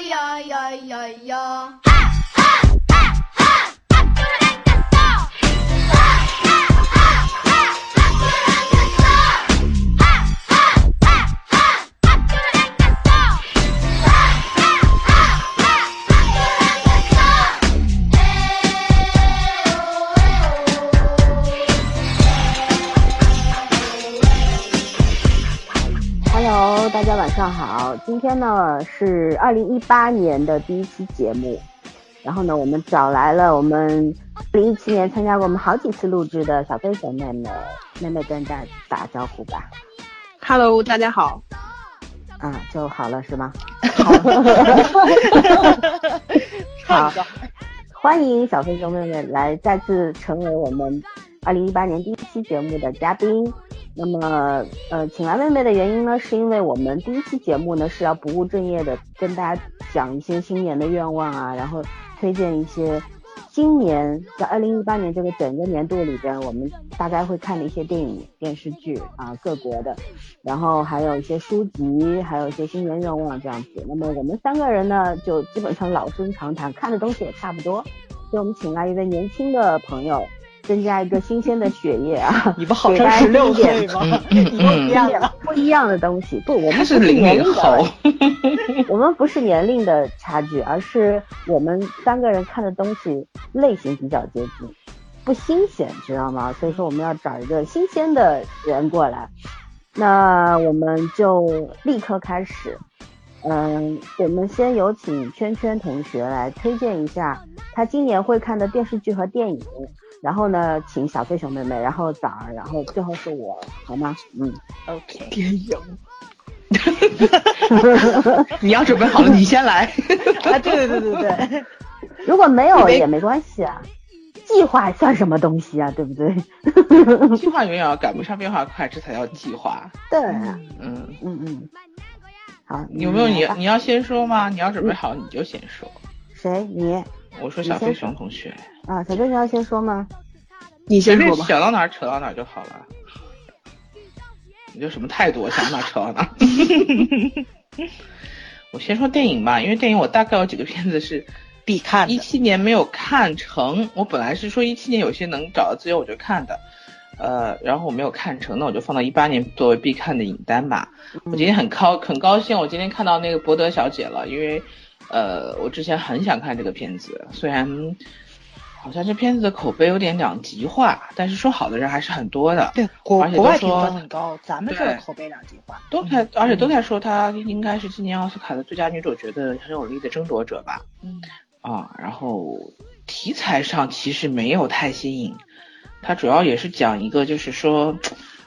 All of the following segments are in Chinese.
呀呀呀呀上好，今天呢是二零一八年的第一期节目，然后呢我们找来了我们二零一七年参加过我们好几次录制的小飞熊妹妹，妹妹跟大家打招呼吧。Hello，大家好。啊，就好了是吗？好，欢迎小飞熊妹妹来再次成为我们二零一八年第一期节目的嘉宾。那么，呃，请来妹妹的原因呢，是因为我们第一期节目呢是要不务正业的跟大家讲一些新年的愿望啊，然后推荐一些今年在二零一八年这个整个年度里边我们大概会看的一些电影、电视剧啊，各国的，然后还有一些书籍，还有一些新年愿望这样子。那么我们三个人呢，就基本上老生常谈，看的东西也差不多，所以我们请来一位年轻的朋友。增加一个新鲜的血液啊！你不号称十六岁吗？不一样的不一样的东西，不，我们是年龄的，我们不是年龄的差距，而是我们三个人看的东西类型比较接近，不新鲜，知道吗？所以说我们要找一个新鲜的人过来，那我们就立刻开始。嗯，我们先有请圈圈同学来推荐一下他今年会看的电视剧和电影。然后呢，请小飞熊妹妹，然后枣儿，然后最后是我，好吗？嗯，OK。电影，你要准备好了，你先来。啊，对对对对对。如果没有也没关系啊，计划算什么东西啊，对不对？计划永远要赶不上变化快，这才叫计划。对，嗯嗯嗯。好，有没有你你要先说吗？你要准备好你就先说。谁？你？我说小飞熊同学。啊，小郑，你要先说吗？你先说吧。想到哪儿扯到哪儿就好了。你这什么态度？想到哪儿扯到哪儿。我先说电影吧，因为电影我大概有几个片子是必看。一七年没有看成，我本来是说一七年有些能找到资源我就看的，呃，然后我没有看成，那我就放到一八年作为必看的影单吧。我今天很高很高兴，我今天看到那个博德小姐了，因为呃，我之前很想看这个片子，虽然。好像这片子的口碑有点两极化，但是说好的人还是很多的。对，国国外评分很高，咱们这口碑两极化。都在，而且都在说她应该是今年奥斯卡的最佳女主角的很有力的争夺者吧。嗯。啊，然后题材上其实没有太新颖，它主要也是讲一个就是说，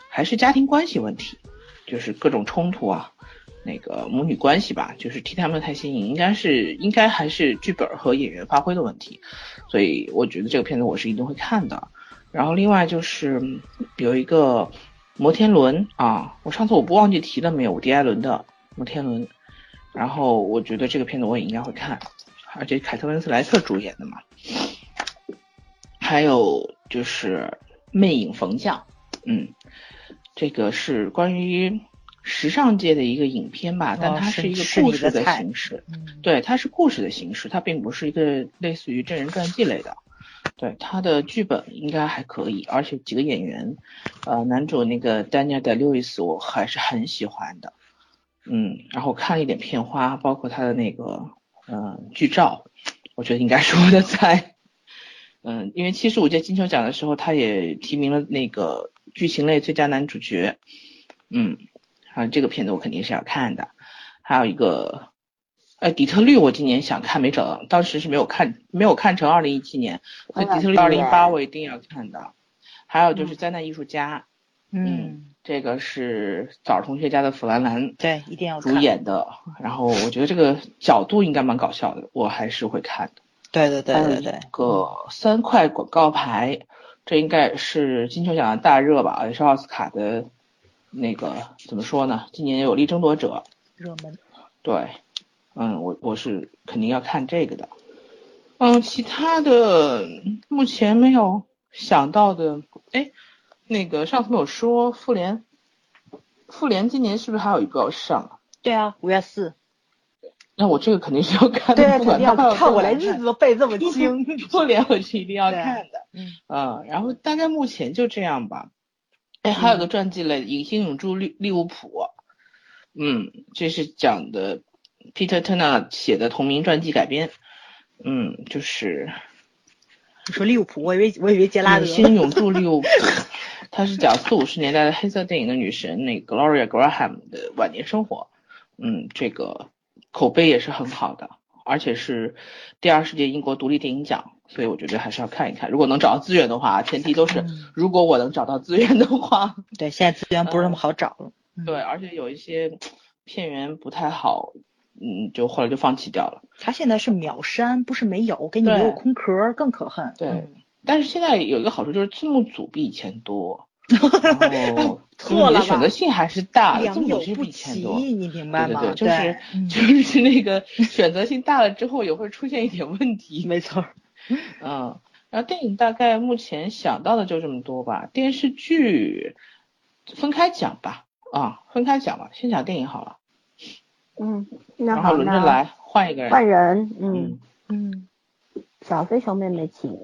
还是家庭关系问题，就是各种冲突啊。那个母女关系吧，就是替他们太新颖，应该是应该还是剧本和演员发挥的问题，所以我觉得这个片子我是一定会看的。然后另外就是有一个摩天轮啊，我上次我不忘记提了没有？伍迪艾伦的摩天轮，然后我觉得这个片子我也应该会看，而且凯特温斯莱特主演的嘛。还有就是魅影逢将，嗯，这个是关于。时尚界的一个影片吧，但它是一个故事的形式，对，它是故事的形式，它并不是一个类似于真人传记类的。对，它的剧本应该还可以，而且几个演员，呃，男主那个丹尼尔·戴·刘易斯我还是很喜欢的，嗯，然后看了一点片花，包括他的那个，嗯，剧照，我觉得应该是我的菜，嗯，因为七十五届金球奖的时候，他也提名了那个剧情类最佳男主角，嗯。啊，这个片子我肯定是要看的，还有一个，哎，底特律我今年想看没找到，当时是没有看，没有看成。二零一七年，所以底特律二零一八我一定要看的。还有就是灾难艺术家，嗯，这个是枣同学家的弗兰兰，对，一定要主演的。然后我觉得这个角度应该蛮搞笑的，我还是会看的。对对对对对。个三块广告牌，这应该是金球奖的大热吧，也是奥斯卡的。那个怎么说呢？今年有力争夺者，热门。对，嗯，我我是肯定要看这个的。嗯，其他的目前没有想到的。哎，那个上次没有说复联，复联今年是不是还有一个要上啊？对啊，五月四。那我这个肯定是要看对，的，不管肯定要看我连日子都背这么 清。复联我是一定要看的。嗯嗯，然后大概目前就这样吧。哎，还有个传记类，《影星永驻利利物浦》。嗯，这是讲的 Peter Turner 写的同名传记改编。嗯，就是你说利物浦，我以为我以为杰拉德隐。形永驻 利物浦，它是讲四五十年代的黑色电影的女神那个 Gloria Graham 的晚年生活。嗯，这个口碑也是很好的，而且是第二十届英国独立电影奖，所以我觉得还是要看一看。如果能找到资源的话，前提都是嗯如果我能找到资源的话。对，现在资源不是那么好找了。嗯对，，而且有一些片源不太好，嗯，就后来就放弃掉了。他现在是秒删，不是没有，给你留个空壳，更可恨。对嗯但是现在有一个好处就是字幕组比以前多，然后错了选择性还是大，字幕组是比以前，多。你明白吗？对对对，就是嗯就是那个选择性大了之后也会出现一点问题。没错。嗯，然后电影大概目前想到的就这么多吧。电视剧分开讲吧，啊，分开讲吧，先讲电影好了，嗯，那然后好，轮着来，换一个人。换人，嗯嗯，，嗯，小飞熊妹妹请。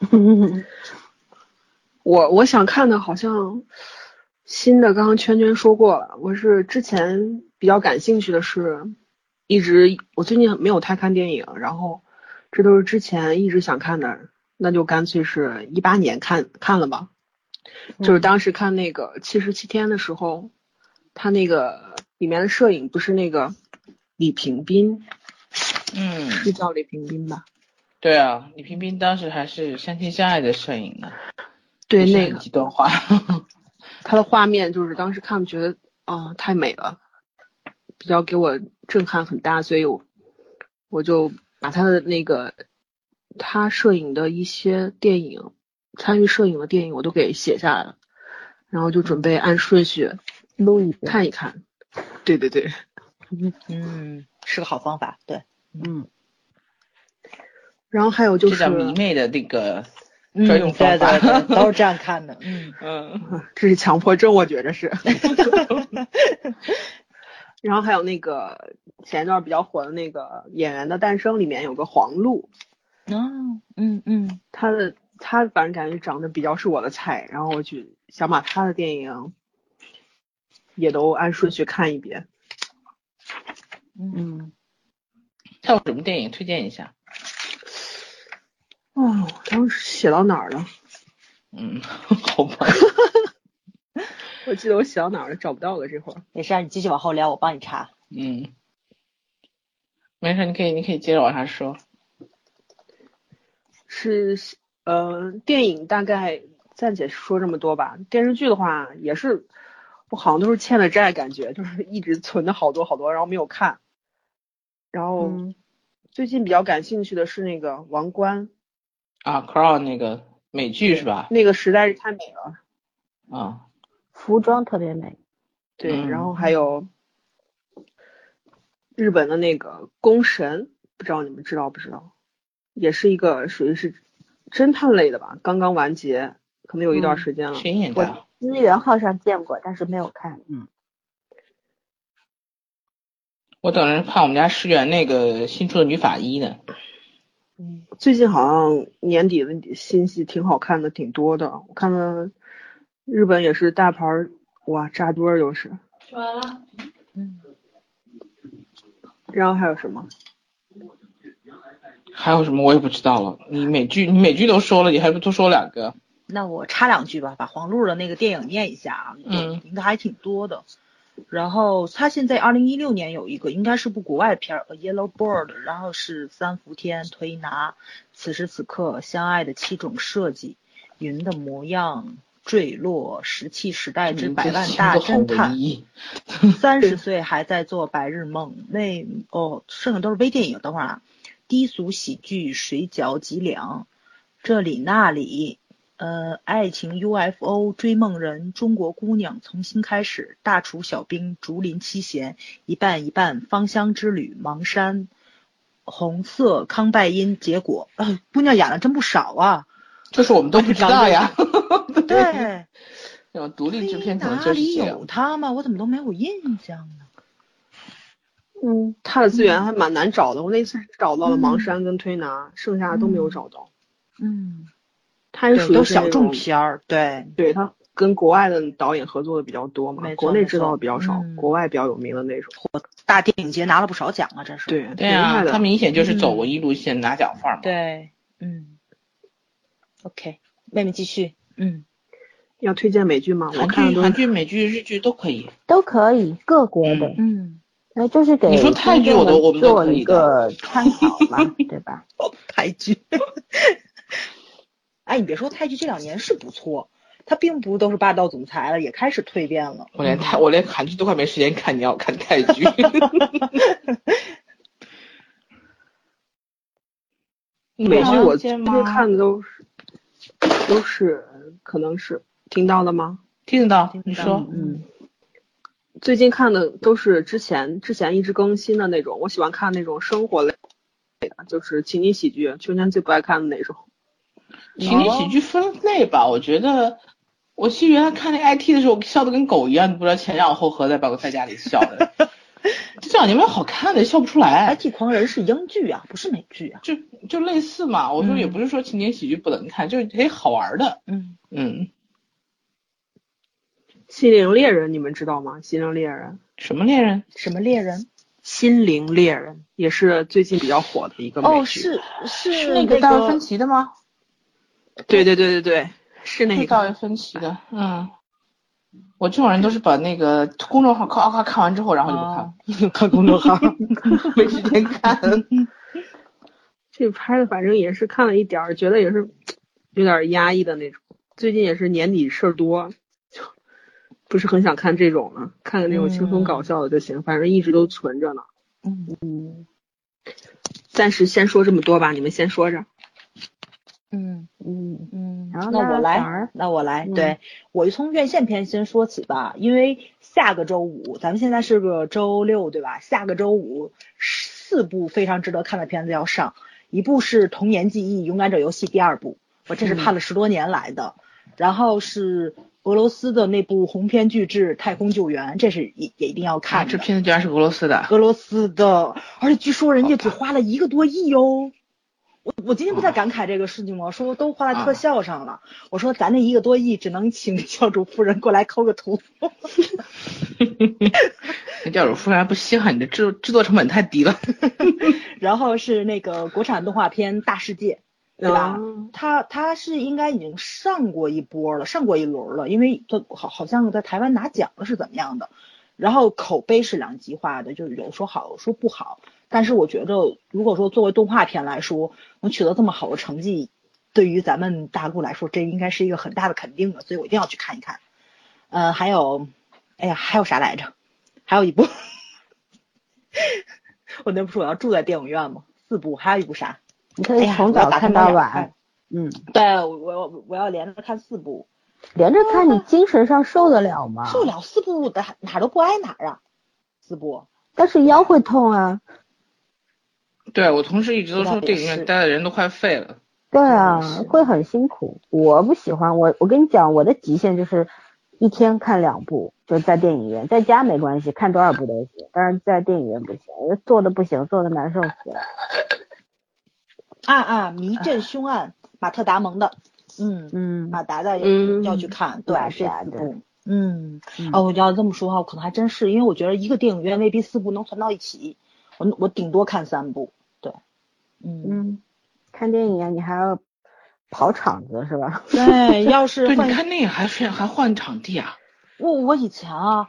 我我想看的好像新的，刚刚圈圈说过了。我是之前比较感兴趣的是，一直我最近没有太看电影，然后这都是之前一直想看的，那就干脆是一八年看看了吧。就是当时看那个七十七天的时候，他那个里面的摄影不是那个李平斌，嗯，是叫李平斌吧？对啊，李平斌当时还是相亲相爱的摄影呢，对，那个极端化。它的画面就是当时看觉得啊、太美了，比较给我震撼很大，所以我我就把他的那个他摄影的一些电影，参与摄影的电影我都给写下来了，然后就准备按顺序录一。看一看。对对对，嗯，是个好方法。对，嗯，然后还有就是这叫迷妹的那个嗯，专用对方法。对对，都是这样看的。嗯嗯，这是强迫症，我觉着是。然后还有那个前一段比较火的那个《演员的诞生》里面有个黄璐，哦，嗯嗯他的他反正感觉长得比较是我的菜，然后我就想把他的电影也都按顺序看一遍。嗯，嗯，他有什么电影推荐一下？哦，当时写到哪儿了？嗯，好吧。我记得我写到哪儿了，找不到了这会儿。没事儿，你继续往后聊，我帮你查。嗯，没事，你可以你可以接着往下说。是呃，电影大概暂且说这么多吧。电视剧的话也是，我好像都是欠了债，感觉就是 一直存的好多好多，然后没有看。然后嗯最近比较感兴趣的是那个《王冠啊，Crown 那个美剧是吧》，？那个实在是太美了。啊，服装特别美。对，嗯然后还有日本的那个《宫神》，不知道你们知道不知道？也是一个属于是侦探类的吧，刚刚完结，可能有一段嗯时间了。谁演的啊？资源号上见过，但是没有看。嗯，我等着看我们家石原那个新出的女法医呢。嗯最近好像年底的新戏挺好看的，挺多的。我看了日本也是大牌儿，哇，扎堆儿又是。说完了。嗯，然后还有什么？还有什么我也不知道了。你每句你每句都说了，你还不多说两个？那我插两句吧，把黄璐的那个电影念一下啊，嗯应该还挺多的。然后他现在二零一六年有一个，应该是部国外片儿，《A Yellow Bird》，然后是三伏天推拿，此时此刻相爱的七种设计，云的模样，坠落，石器时代之百万大侦探，三十岁还在做白日梦，那哦，剩下都是微电影。等会儿啊，低俗喜剧，水饺几两，这里那里，呃，爱情 UFO，追梦人，中国姑娘，重新开始，大厨小兵，竹林七贤，一半一半，芳香之旅，芒山，红色康拜因，结果，呃，姑娘演了真不少啊。就是我们都不知道呀。对，这种独立制片可能就是这样里有。他吗？我怎么都没有印象呢？嗯，他的资源还蛮难找的。我那次找到了盲山跟推拿，剩下的都没有找到。嗯，他是属于小众片儿，对，对他跟国外的导演合作的比较多嘛国内知道的比较少，嗯国外比较有名的那种。大电影节拿了不少奖啊，这是。对，对他明显就是走文艺路线拿奖范儿嘛。对，嗯，OK，妹妹继续，嗯，要推荐美剧吗？我韩剧、韩剧、美剧、日剧都可以。都可以，各国的，嗯嗯，那就是给你说泰剧我都我们都可以做一个参考嘛，对吧？泰剧。哎，你别说，泰剧这两年是不错，它并不都是霸道总裁了，也开始蜕变了。我连泰我连韩剧都快没时间看，你要看泰剧。美剧，我最吗近看的都是都是可能是听到了吗？听得到？你说。嗯，最近看的都是之前之前一直更新的那种，我喜欢看那种生活类的，就是情景喜剧，秋天最不爱看的那种。情景喜剧分类吧，我觉得，我其实原来看那 IT 的时候，我笑的跟狗一样，你不知道前仰后合在把我在家里笑的。这两年没有好看的，笑不出来。IT 狂人是英剧啊，不是美剧啊。就就类似嘛，我说也不是说情景喜剧不能看，就是得好玩的。嗯，嗯，心灵猎人你们知道吗？心灵猎人，什么猎人？什么猎人？心灵猎人也是最近比较火的一个美剧。哦，是是是那个个大卫芬奇的吗？对对对对对，是那个。是大卫芬奇的。嗯，我这种人都是把那个公众号咔咔看完之后，然后就不看了，啊看公众号。没时间看。这拍的反正也是看了一点儿，觉得也是有点压抑的那种。最近也是年底事儿多，就不是很想看这种了，看看那种轻松搞笑的就行。反正一直都存着呢。嗯暂时先说这么多吧，你们先说着。嗯嗯，嗯，然后那我来，那我来，嗯对我就从院线片先说起吧，因为下个周五，咱们现在是个周六，对吧？下个周五四部非常值得看的片子要上，一部是《童年记忆：勇敢者游戏》第二部，我这是盼了十多年来的，然后是俄罗斯的那部鸿篇巨制《太空救援》，这是也也一定要看啊，这片子居然是俄罗斯的。俄罗斯的，而且据说人家只花了一个多亿哦。我我今天不在感慨这个事情吗？说都花在特效上了。我说咱那一个多亿只能请教主夫人过来抠个图。那教主夫人还不稀罕，你的制制作成本太低了。然后是那个国产动画片《大世界》，对吧？嗯它它是应该已经上过一波了，上过一轮了，因为他好好像在台湾拿奖了是怎么样的？然后口碑是两极化的，就是有说好有说不好。但是我觉得，如果说作为动画片来说，能取得这么好的成绩，对于咱们大陆来说，这应该是一个很大的肯定的，所以我一定要去看一看。呃，还有，哎呀，还有啥来着？还有一部，我那不是我要住在电影院吗？四部，还有一部啥？你可以从早看到晚嗯，对，我我要我要连着看四部，连着看你精神上受得了吗？受了四部的哪儿都不挨哪儿啊，四部。但是腰会痛啊。对我同事一直都说电影院待的人都快废了。对啊，会很辛苦。我不喜欢，我我跟你讲，我的极限就是一天看两部，就在电影院，在家没关系，看多少部都行，但是在电影院不行，坐的不行，坐的难受死了。啊啊！迷阵凶案，马特达蒙的，嗯，嗯，马达达嗯要去看，对嗯，哦，我，要这么说的话，我可能还真是，因为我觉得一个电影院未必四部能攒到一起，我我顶多看三部，对，嗯，嗯，看电影啊，你还要跑场子是吧？对，要是对，你看电影还是还换场地啊？我我以前啊，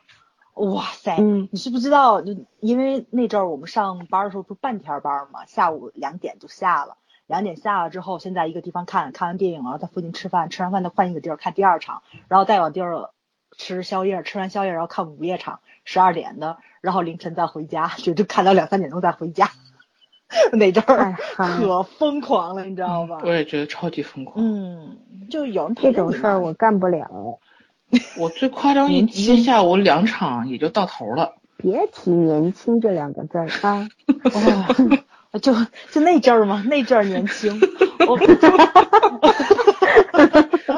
哇塞，嗯你是不知道？就因为那阵儿我们上班的时候不是半天班嘛，下午两点就下了，两点下了之后，先在一个地方看看完电影，然后在附近吃饭，吃完饭再换一个地儿看第二场，然后再往地儿吃宵夜，吃完宵夜然后看午夜场，十二点的，然后凌晨再回家，就就看到两三点钟再回家，那阵儿可疯狂了，你知道吧？我也觉得超级疯狂。嗯，就有这种事儿我干不了。我最夸张一一天下午两场也就到头了。别提年轻这两个字儿啊！哦，就就那阵儿嘛，那阵儿年轻，我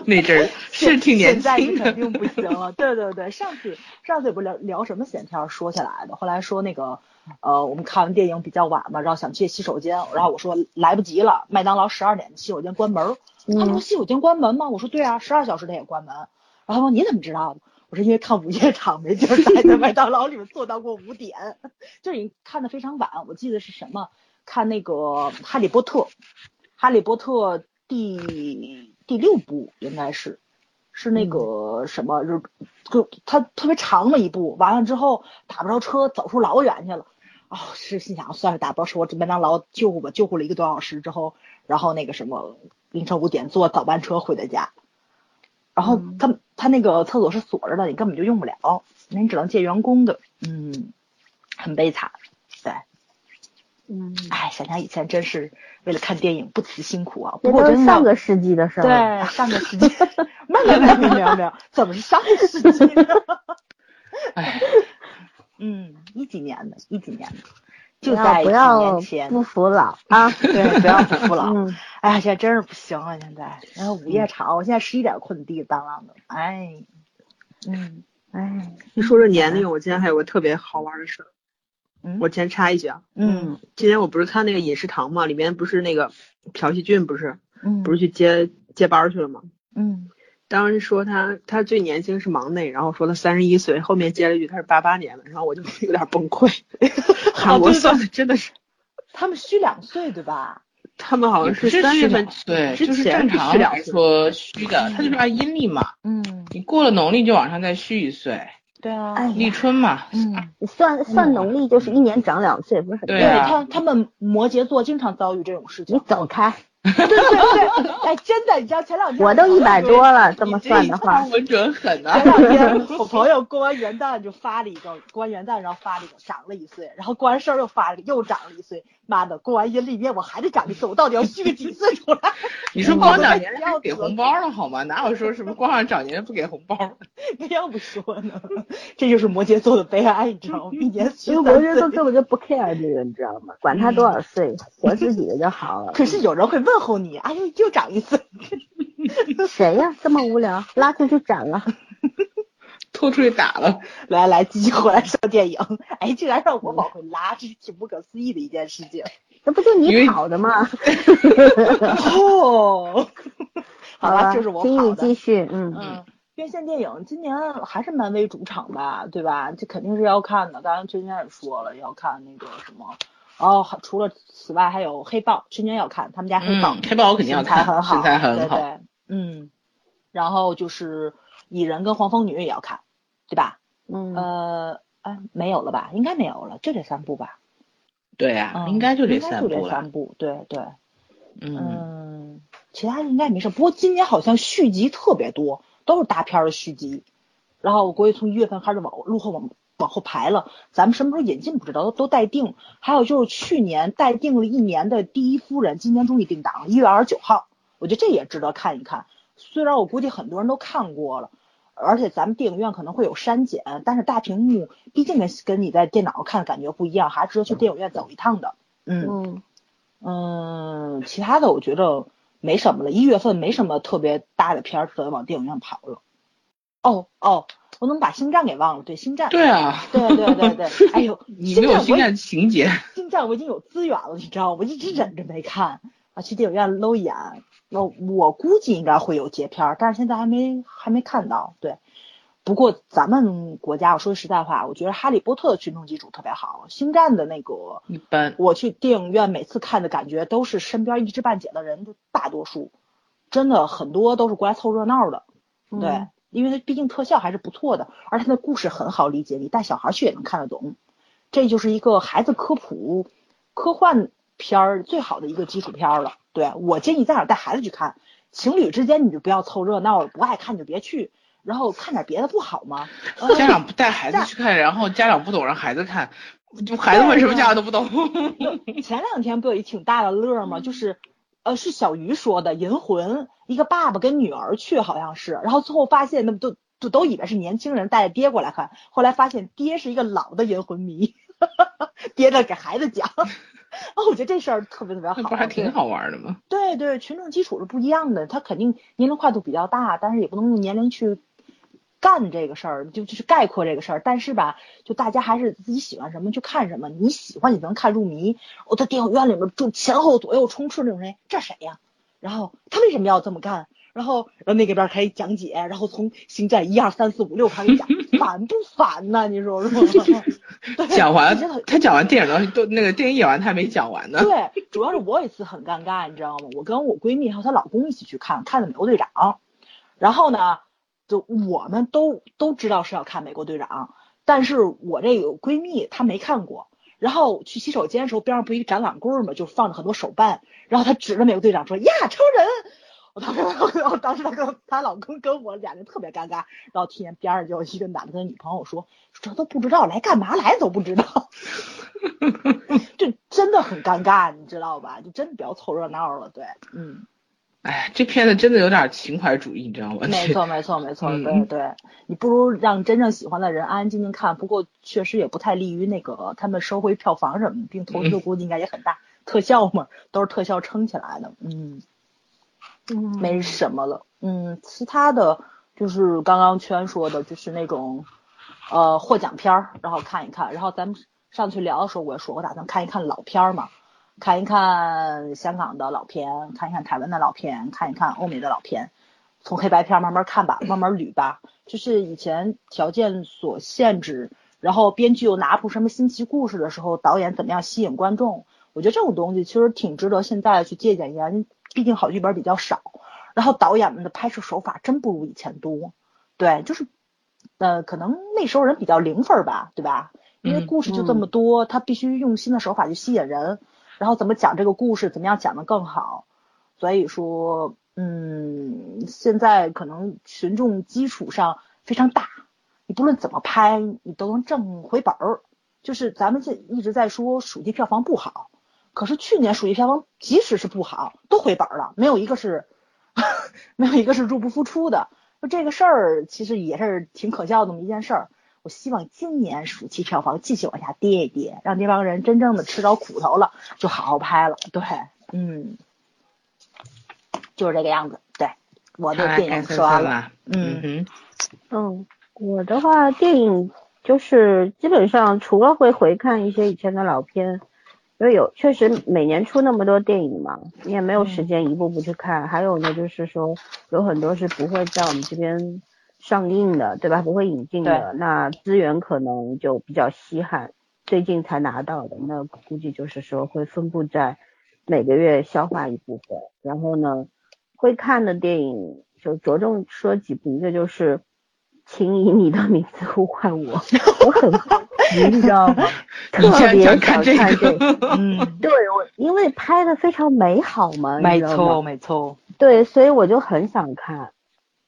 那阵儿是挺年轻现在。肯定不行了。对对对，上次上次也不聊聊什么闲天儿说起来的，后来说那个呃，我们看完电影比较晚嘛，然后想去洗手间，然后我说来不及了，麦当劳十二点洗手间关门儿。他们说洗手间关门吗？我说对啊，十二小时他也关门。然后他说你怎么知道的？我说因为看午夜场没劲儿待在麦当劳里面坐到过五点，就是已经看的非常晚。我记得是什么？看那个《哈利波特》，《哈利波特》第第六部应该是，是那个什么，就就它特别长的一部，完了之后打不着车，走出老远去了。哦，是心想算了打不着车，我这麦当劳救护吧，救护了一个多小时之后，然后那个什么凌晨五点坐早班车回的家。然后他他那个厕所是锁着的，你根本就用不了，你只能借员工的，嗯，很悲惨，对，嗯，哎，想想以前真是为了看电影不辞辛苦啊。这都是不过真的上个世纪的事儿了。对上个世纪，没有没有没有没有，怎么是上个世纪呢？哎，嗯，一几年的，一几年的，就在几不要年前。不服老啊！对，不要不服老。嗯，哎呀，现在真是不行啊！现在，然后午夜场，我现在十一点困得滴当啷的，哎，嗯哎，你说这年龄，我今天还有个特别好玩的事儿，嗯我先插一句啊，嗯今天我不是看那个饮食堂嘛，里面不是那个朴熙俊不是嗯，不是去接接班儿去了吗？嗯当时说他他最年轻是忙内，然后说他三十一岁，后面接了一句他是八八年的，然后我就有点崩溃。韩国对对算的真的是，他们虚两岁对吧？他们好像是三月份对，就是正常说虚的，他就是按阴历嘛，嗯，你过了农历就往上再虚一岁，对啊，哎立春嘛，嗯，算算农历就是一年长两岁，不是很对啊。他他们摩羯座经常遭遇这种事情。你。走开，对对对，哎，真的，你知道前两天我都一百多了，这么算的话。这一，文准狠呐、前两天我朋友过完元旦就发了一个，过完元旦然后发了一个长了一岁，然后过完生日又发了一个又长了一岁，妈的，过完阴历年我还得长一岁，我到底要虚个几次出来？你说光长年要还给红包了好吗？哪有说什么光上长年不给红包？那要不说呢，这就是摩羯座的悲哀，你知道吗？一年虚因为摩羯座。根本就不 care 这个，你知道吗？管他多少岁，活自己的就好了。可是有人会问候你，哎呦，又长一岁，谁呀？这么无聊，拉出去斩了。拖出去打了，来来，继续回来说电影。哎，竟然让我往回拉，这是挺不可思议的一件事情。那不就你跑的吗？哦，好了，就是我请你跑的。继续。嗯，嗯，院线电影今年还是漫威主场吧，对吧？这肯定是要看的。刚刚春天也说了，要看那个什么。哦，还除了此外还有黑豹，春天要看，他们家黑豹，嗯，黑豹我肯定要身材看，很好，身材很好。对对，嗯。然后就是蚁人跟黄蜂女也要看，对吧？嗯，呃，哎，没有了吧？应该没有了，就这三部吧。对呀、嗯应该就这应该就这三部对对。嗯，嗯，其他应该没事。不过今年好像续集特别多，都是大片儿的续集。然后我估计从一月份开始往路后往往后排了，咱们什么时候引进不知道，都都待定。还有就是去年待定了一年的《第一夫人》，今年终于定档了，一月二十九号。我觉得这也值得看一看。虽然我估计很多人都看过了，而且咱们电影院可能会有删减，但是大屏幕毕竟跟跟你在电脑上看的感觉不一样，还是值得去电影院走一趟的。嗯。嗯，嗯，其他的我觉得没什么了，一月份没什么特别大的片儿值得往电影院跑了。哦哦，我怎么把星战给忘了？对，星战，对啊，对对对对，哎呦，你没有星战情节，星战我已经有资源了，你知道吗？我一直忍着没看啊，去电影院搂一眼。那我估计应该会有截片儿，但是现在还没还没看到。对，不过咱们国家，我说实在话，我觉得《哈利波特》的群众基础特别好，星战的那个一般。我去电影院每次看的感觉都是身边一知半解的人的大多数，真的很多都是过来凑热闹的。嗯对，因为它毕竟特效还是不错的，而且它的故事很好理解，你带小孩去也能看得懂。这就是一个孩子科普科幻片儿最好的一个基础片儿了。对我建议在哪儿带孩子去看，情侣之间你就不要凑热闹了，不爱看就别去，然后看点别的不好吗？呃家长不带孩子去看，然后家长不懂让孩子看，就孩子们什么家长都不懂。前两天不有一挺大的乐吗？就是，呃，是小鱼说的《银魂》，一个爸爸跟女儿去，好像是，然后最后发现那么都就都以为是年轻人带着爹过来看，后来发现爹是一个老的银魂迷，爹在给孩子讲，哦，我觉得这事儿特别特别好，不还挺好玩的吗？对对，群众基础是不一样的，他肯定年龄跨度比较大，但是也不能用年龄去干这个事儿，就就是概括这个事儿。但是吧，就大家还是自己喜欢什么去看什么，你喜欢你能看入迷。我在电影院里面就前后左右充斥那种人，这谁呀？然后他为什么要这么干？然后，然后那个边开始讲解，然后从星战一二三四五六开始讲，烦不烦呢？你说是吗？讲完他讲完电影都都那个电影演完，他还没讲完呢。对，主要是我有一次很尴尬，你知道吗？我跟我闺蜜还有她老公一起去看，看的美国队长。然后呢，就我们都都知道是要看美国队长，但是我这个闺蜜她没看过。然后去洗手间的时候，边上不一个展览柜嘛，就放着很多手办。然后她指着美国队长说：“呀，超人！”我当时，然后当时她跟她老公跟我俩人特别尴尬。然后听见边上就有一个男的跟女朋友说：“这都不知道来干嘛来都不知道。”这真的很尴尬，你知道吧？就真的不要凑热闹了。对，嗯。哎，这片子真的有点情怀主义，你知道吗？没错，没错，没错。嗯对对，你不如让真正喜欢的人安安静静看。不过确实也不太利于那个他们收回票房什么的，并投资的估计应该也很大。特效嘛，都是特效撑起来的。嗯，没什么了。嗯，其他的就是刚刚圈说的，就是那种呃获奖片儿，然后看一看。然后咱们上去聊的时候，我也说我打算看一看老片儿嘛，看一看香港的老片，看一看台湾的老片，看一看欧美的老片，从黑白片慢慢看吧，慢慢捋吧。就是以前条件所限制，然后编剧又拿不出什么新奇故事的时候，导演怎么样吸引观众？我觉得这种东西其实挺值得现在去借鉴一下，毕竟好剧本比较少，然后导演们的拍摄手法真不如以前多。对，就是呃，可能那时候人比较零分儿吧，对吧？因为嗯故事就这么多，他必须用新的手法去吸引人，然后怎么讲这个故事，怎么样讲的更好。所以说，嗯，现在可能群众基础上非常大，你不论怎么拍，你都能挣回本儿。就是咱们这一直在说暑期票房不好，可是去年暑期票房即使是不好，都回本儿了，没有一个是 没有一个是入不敷出的。就这个事儿，其实也是挺可笑的这么一件事儿。我希望今年暑期票房继续往下跌一跌，让这帮人真正的吃着苦头了，就好好拍了。对，嗯，就是这个样子。对，我的电影说完了。了。嗯嗯嗯，我的话，电影就是基本上除了会回看一些以前的老片，因为有确实每年出那么多电影嘛，你也没有时间一步步去看。还有呢，就是说有很多是不会在我们这边上映的，对吧？不会引进的，那资源可能就比较稀罕，最近才拿到的，那估计就是说会分布在每个月消化一部分。然后呢，会看的电影就着重说几部，一个就是。请以你的名字呼唤我，我很好奇，你知道吗？特别想看这。嗯，对我，因为拍的非常美好嘛，没错，没错。对，所以我就很想看。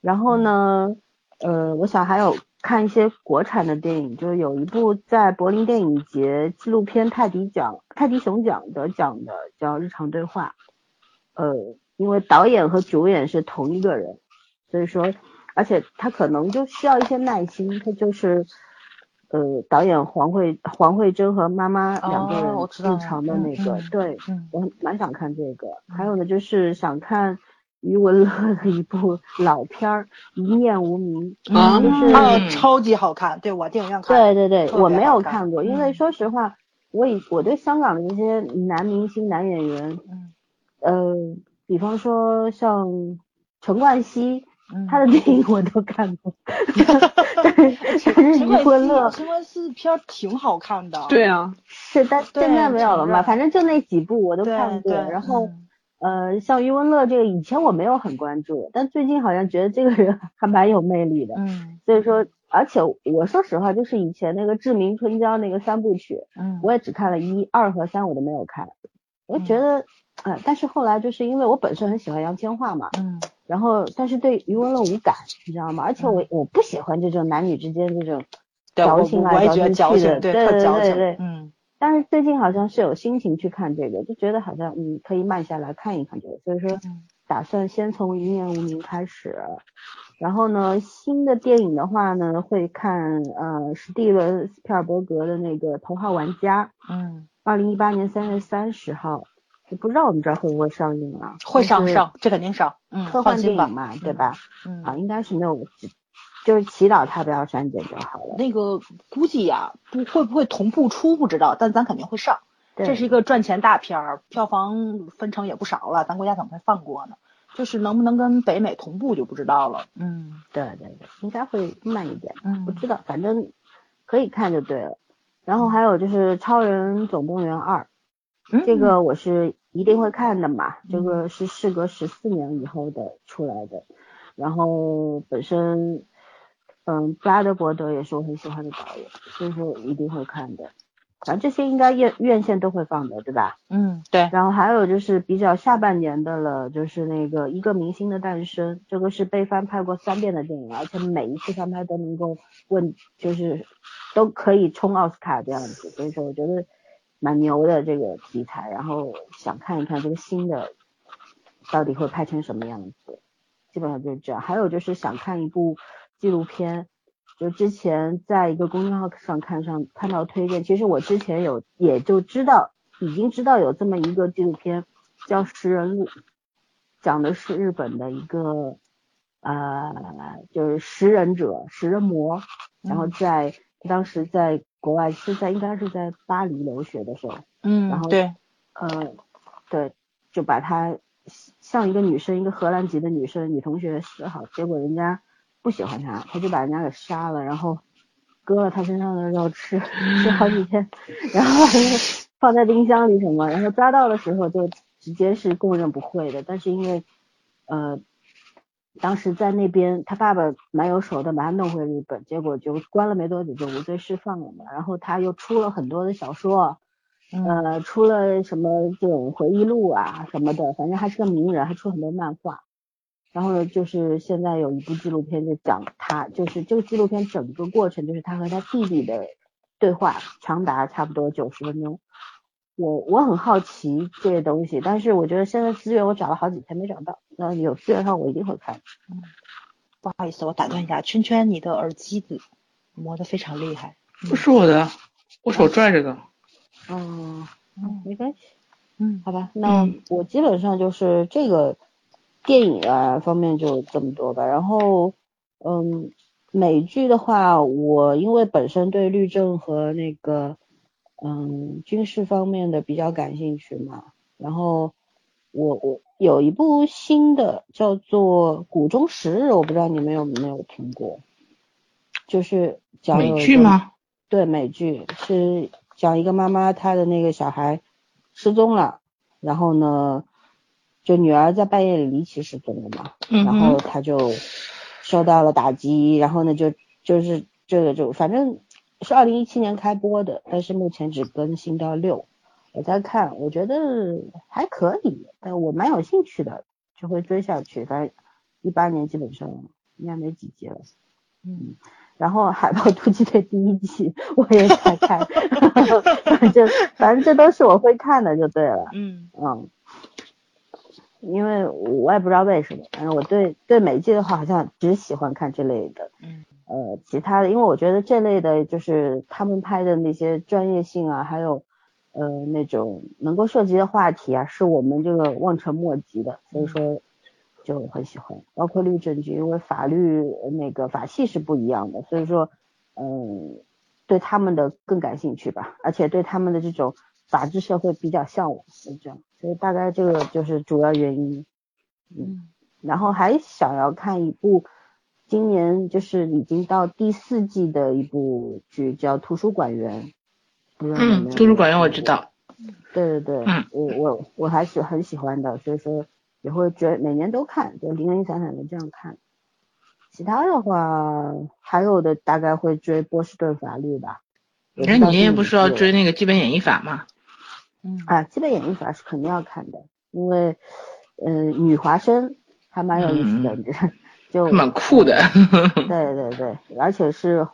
然后呢，呃，我想还有看一些国产的电影，就是有一部在柏林电影节纪录片泰迪奖、泰迪熊奖得奖的，叫《日常对话》。呃，因为导演和主演是同一个人，所以说，而且他可能就需要一些耐心。他就是，呃，导演黄慧黄慧珍和妈妈两个人日常的那个，对，嗯我蛮想看这个。还有呢，就是想看余文乐的一部老片儿《一念无名》。啊就是啊，超级好看，对我电影院看。对对对，我没有看过，因为嗯说实话，我以我对香港的这些男明星、男演员，嗯呃，比方说像陈冠希，嗯，他的电影我都看过，但是但是余文乐希，陈冠希的片儿挺好看的。对啊，是，但现在没有了嘛，反正就那几部我都看过，然后。嗯呃，像余文乐这个，以前我没有很关注，但最近好像觉得这个人还蛮有魅力的。嗯 所以说，而且我说实话，就是以前那个《志明春娇》那个三部曲，嗯，我也只看了一、二和三，我都没有看。我觉得，呃，但是后来就是因为我本身很喜欢杨千嬅嘛，嗯然后但是对余文乐无感，你知道吗？而且我我不喜欢这种男女之间这种矫情来我也觉得矫情，去的，对，对对特矫情。对对。嗯但是最近好像是有心情去看这个，就觉得好像嗯可以慢下来看一看这个，所以说嗯打算先从《一念无名》开始，然后呢新的电影的话呢会看呃史蒂文斯皮尔伯格的那个《头号玩家》，嗯二零一八年三月三十号，我不知道我们这儿会不会上映啊？会上上，这肯定上，嗯，科幻电影嘛，对吧？嗯，啊，应该是没有，就是祈祷它不要删减就好了。那个估计呀，不会不会同步出不知道，但咱肯定会上。对这是一个赚钱大片儿，票房分成也不少了，咱国家怎么会放过呢？就是能不能跟北美同步就不知道了。嗯对对对，应该会慢一点，嗯不嗯知道，反正可以看就对了。然后还有就是《超人总动员二》，嗯，这个我是一定会看的嘛，这个是事隔十四年以后的出来的，然后本身，嗯，布拉德伯德也是我很喜欢的导演，所以说一定会看的。反正这些应该院院线都会放的，对吧？嗯对，然后还有就是比较下半年的了，就是那个一个明星的诞生，这个是被翻拍过三遍的电影，而且每一次翻拍都能够问，就是都可以冲奥斯卡这样子，所以说我觉得蛮牛的这个题材，然后想看一看这个新的到底会拍成什么样子，基本上就是这样。还有就是想看一部纪录片，就之前在一个公众号上看上看到推荐，其实我之前有也就知道，已经知道有这么一个纪录片叫《食人录》，讲的是日本的一个呃就是食人者食人魔，然后在当时在国外是在应该是在巴黎留学的时候，嗯然后嗯对，呃对，就把他像一个女生，一个荷兰籍的女生女同学示好，结果人家不喜欢他，他就把人家给杀了，然后割了他身上的肉吃，吃好几天，然后放在冰箱里什么，然后抓到的时候就直接是供认不讳的，但是因为呃当时在那边他爸爸蛮有手的，把他弄回日本，结果就关了没多久就无罪释放了嘛，然后他又出了很多的小说。嗯呃，出了什么这种回忆录啊什么的，反正还是个名人，还出很多漫画。然后呢，就是现在有一部纪录片就讲他，就是这个纪录片整个过程就是他和他弟弟的对话，长达差不多九十分钟。我我很好奇这些东西，但是我觉得现在资源我找了好几天没找到，那有资源上我一定会看。嗯不好意思，我打断一下，圈圈，你的耳机子磨得非常厉害。不是我的，我手拽着的。嗯，嗯没关系。嗯好吧，那嗯我基本上就是这个电影啊方面就这么多吧。然后，嗯，美剧的话，我因为本身对律政和那个嗯军事方面的比较感兴趣嘛，然后我我有一部新的叫做《谷中十日》，我不知道你们有没有听过，就是讲美剧吗？对，美剧是讲一个妈妈她的那个小孩失踪了，然后呢，就女儿在半夜里离奇失踪了嘛，嗯然后哼，她就受到了打击，然后呢就就是这个就反正是二零一七年开播的，但是目前只更新到六，我在看，我觉得还可以，但我蛮有兴趣的，就会追下去，反正一八年基本上应该没几集了。嗯。然后《海豹突击队》第一季我也在看，反正反正这都是我会看的就对了，嗯。嗯，因为我也不知道为什么，反正我对对美剧的话好像只喜欢看这类的，嗯呃，其他的因为我觉得这类的就是他们拍的那些专业性啊，还有呃那种能够涉及的话题啊，是我们这个望尘莫及的，所以说就很喜欢，包括律政剧，因为法律呃那个法系是不一样的，所以说嗯对他们的更感兴趣吧，而且对他们的这种法治社会比较向往，是这样，所以大概这个就是主要原因。嗯。然后还想要看一部今年就是已经到第四季的一部剧，叫《图书馆员》。不知道有没嗯，图书馆员我。知道。对对对，嗯我我我还是很喜欢的，所以说也会追，每年都看，就零零散散的这样看。其他的话，还有的大概会追波士顿法律吧。也哎，知道你也不是要追那个基本演绎法吗？嗯啊，基本演绎法是肯定要看的，因为嗯、女华生还蛮有意思的，就蛮酷的。对对对，而且是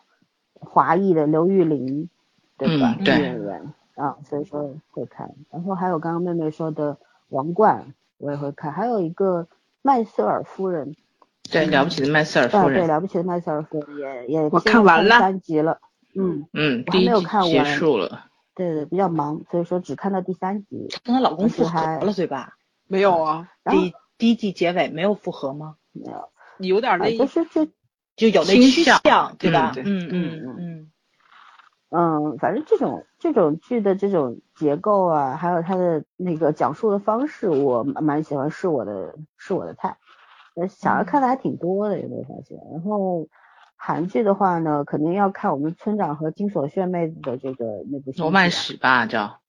华裔的刘玉玲，对吧？嗯对女演员啊，所以说会看。然后还有刚刚妹妹说的《王冠》，我也会看。还有一个麦瑟尔夫人，对，了不起的麦瑟尔啊，对，夫人。了不起的麦瑟尔夫人也也我看完了三集了，嗯，嗯，我还第一季没有看完结束了。对对，比较忙，所以说只看到第三集。跟她老公复合了对吧？没有啊，第第一季结尾没有复合吗？没有，有点那啊就是就就有那倾趋向向，对吧？嗯嗯嗯嗯嗯嗯，反正这种这种剧的这种结构啊，还有它的那个讲述的方式，我蛮蛮喜欢，是我的是我的菜。呃，小孩看的还挺多的，有没有发现？然后韩剧的话呢，肯定要看我们村长和金所炫妹子的这个那部新罗曼史吧，叫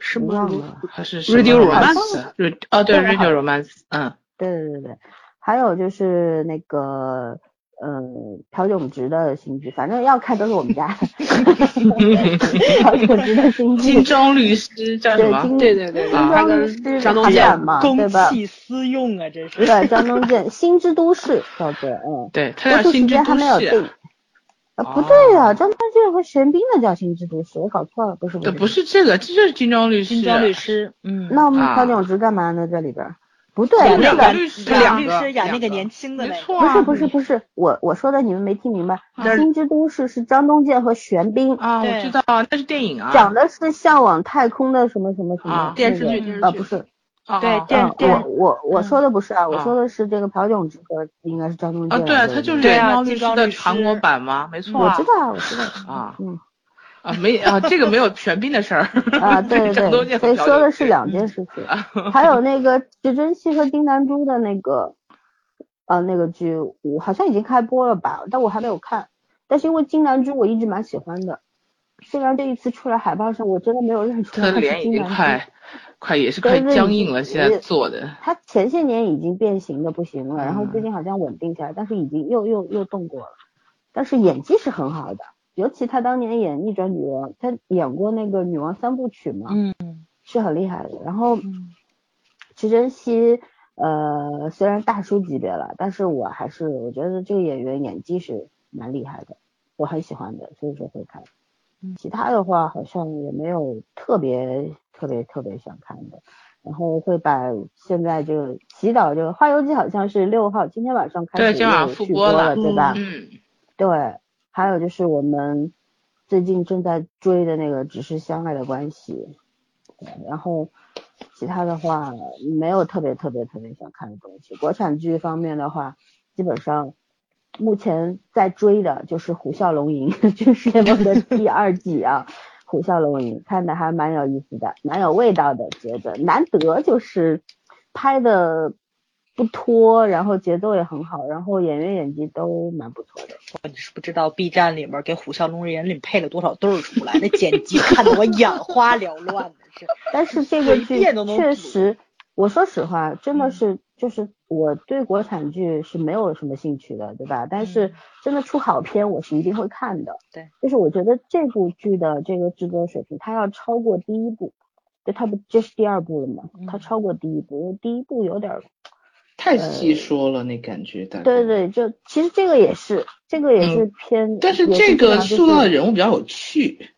是吗？忘了还是 Radio Romance 对对，Radio Romance，嗯，对对对对，还有就是那个嗯朴炯植的新剧，反正要看都是我们家的。朴炯植的新剧金，钟律师叫什么？对金对对对，金钟律师张东健嘛，对公吧？器私用啊，这是。对，张东健《心之都市》叫做嗯，对，他叫新之都间还没有市定。啊，不对呀、张东健和玄彬的叫《心之都市》，我搞错了，不是对，不不是这个，这就是金钟律师。金钟律师，嗯，那我们啊朴炯植干嘛呢？这里边儿不对，那个两个律师演两律师演那个个年轻的那个，没错啊，不是不是不是，我我说的你们没听明白，啊《心之都市》是张东健和玄彬啊，我知道啊，那是电影啊，讲的是向往太空的什么什么什么啊电视剧电视剧。啊不是，对电电我我说的不是啊，我啊。说的是这个朴炯植和应该是张东健啊，健。对啊，他就是对啊金钟律师的韩国版吗？没错啊。我知，道我知道啊。嗯啊没啊，这个没有玄彬的事儿啊 对对对，所以说的是两件事情。还有那个池珍熙和金南珠的那个呃那个剧，我好像已经开播了吧，但我还没有看。但是因为金南珠我一直蛮喜欢的，虽然这一次出来海报上我真的没有认出来他的脸已。经快快也是快僵硬了，现在做的他前些年已经变形的不行了，然后嗯最近好像稳定下来，但是已经又又又动过了，但是演技是很好的，尤其他当年演《逆转女王》，他演过那个《女王三部曲》嘛，嗯是很厉害的。然后嗯池珍熙，呃，虽然大叔级别了，但是我还是我觉得这个演员演技是蛮厉害的，我很喜欢的，所以说会看。嗯其他的话好像也没有特别特别特别想看的，然后会把现在这个祈祷这个《花游记》好像是六号今天晚上开始对今晚复播了了，对吧？嗯，对，还有就是我们最近正在追的那个《只是相爱的关系》，然后其他的话没有特别特别特别想看的东西。国产剧方面的话，基本上目前在追的就是《虎啸龙吟》军事联盟的第二季啊，《虎啸龙吟》看的还蛮有意思的，蛮有味道的，觉得难得就是拍的不拖，然后节奏也很好，然后演员演技都蛮不错的。你是不知道 B 站里面给《虎啸龙吟》里配了多少对儿出来，那剪辑看得我眼花缭乱的是。但是这个剧确实，我说实话，真的嗯是就是我对国产剧是没有什么兴趣的，对吧？但是嗯真的出好片，我是一定会看的。对，就是我觉得这部剧的这个制作水平，它要超过第一部，就它不这是第二部了嘛？它嗯超过第一部，因为第一部有点儿，太细说了那感觉，大概对对，就其实这个也是，这个也是偏，嗯但是这个塑造的人物比较有趣，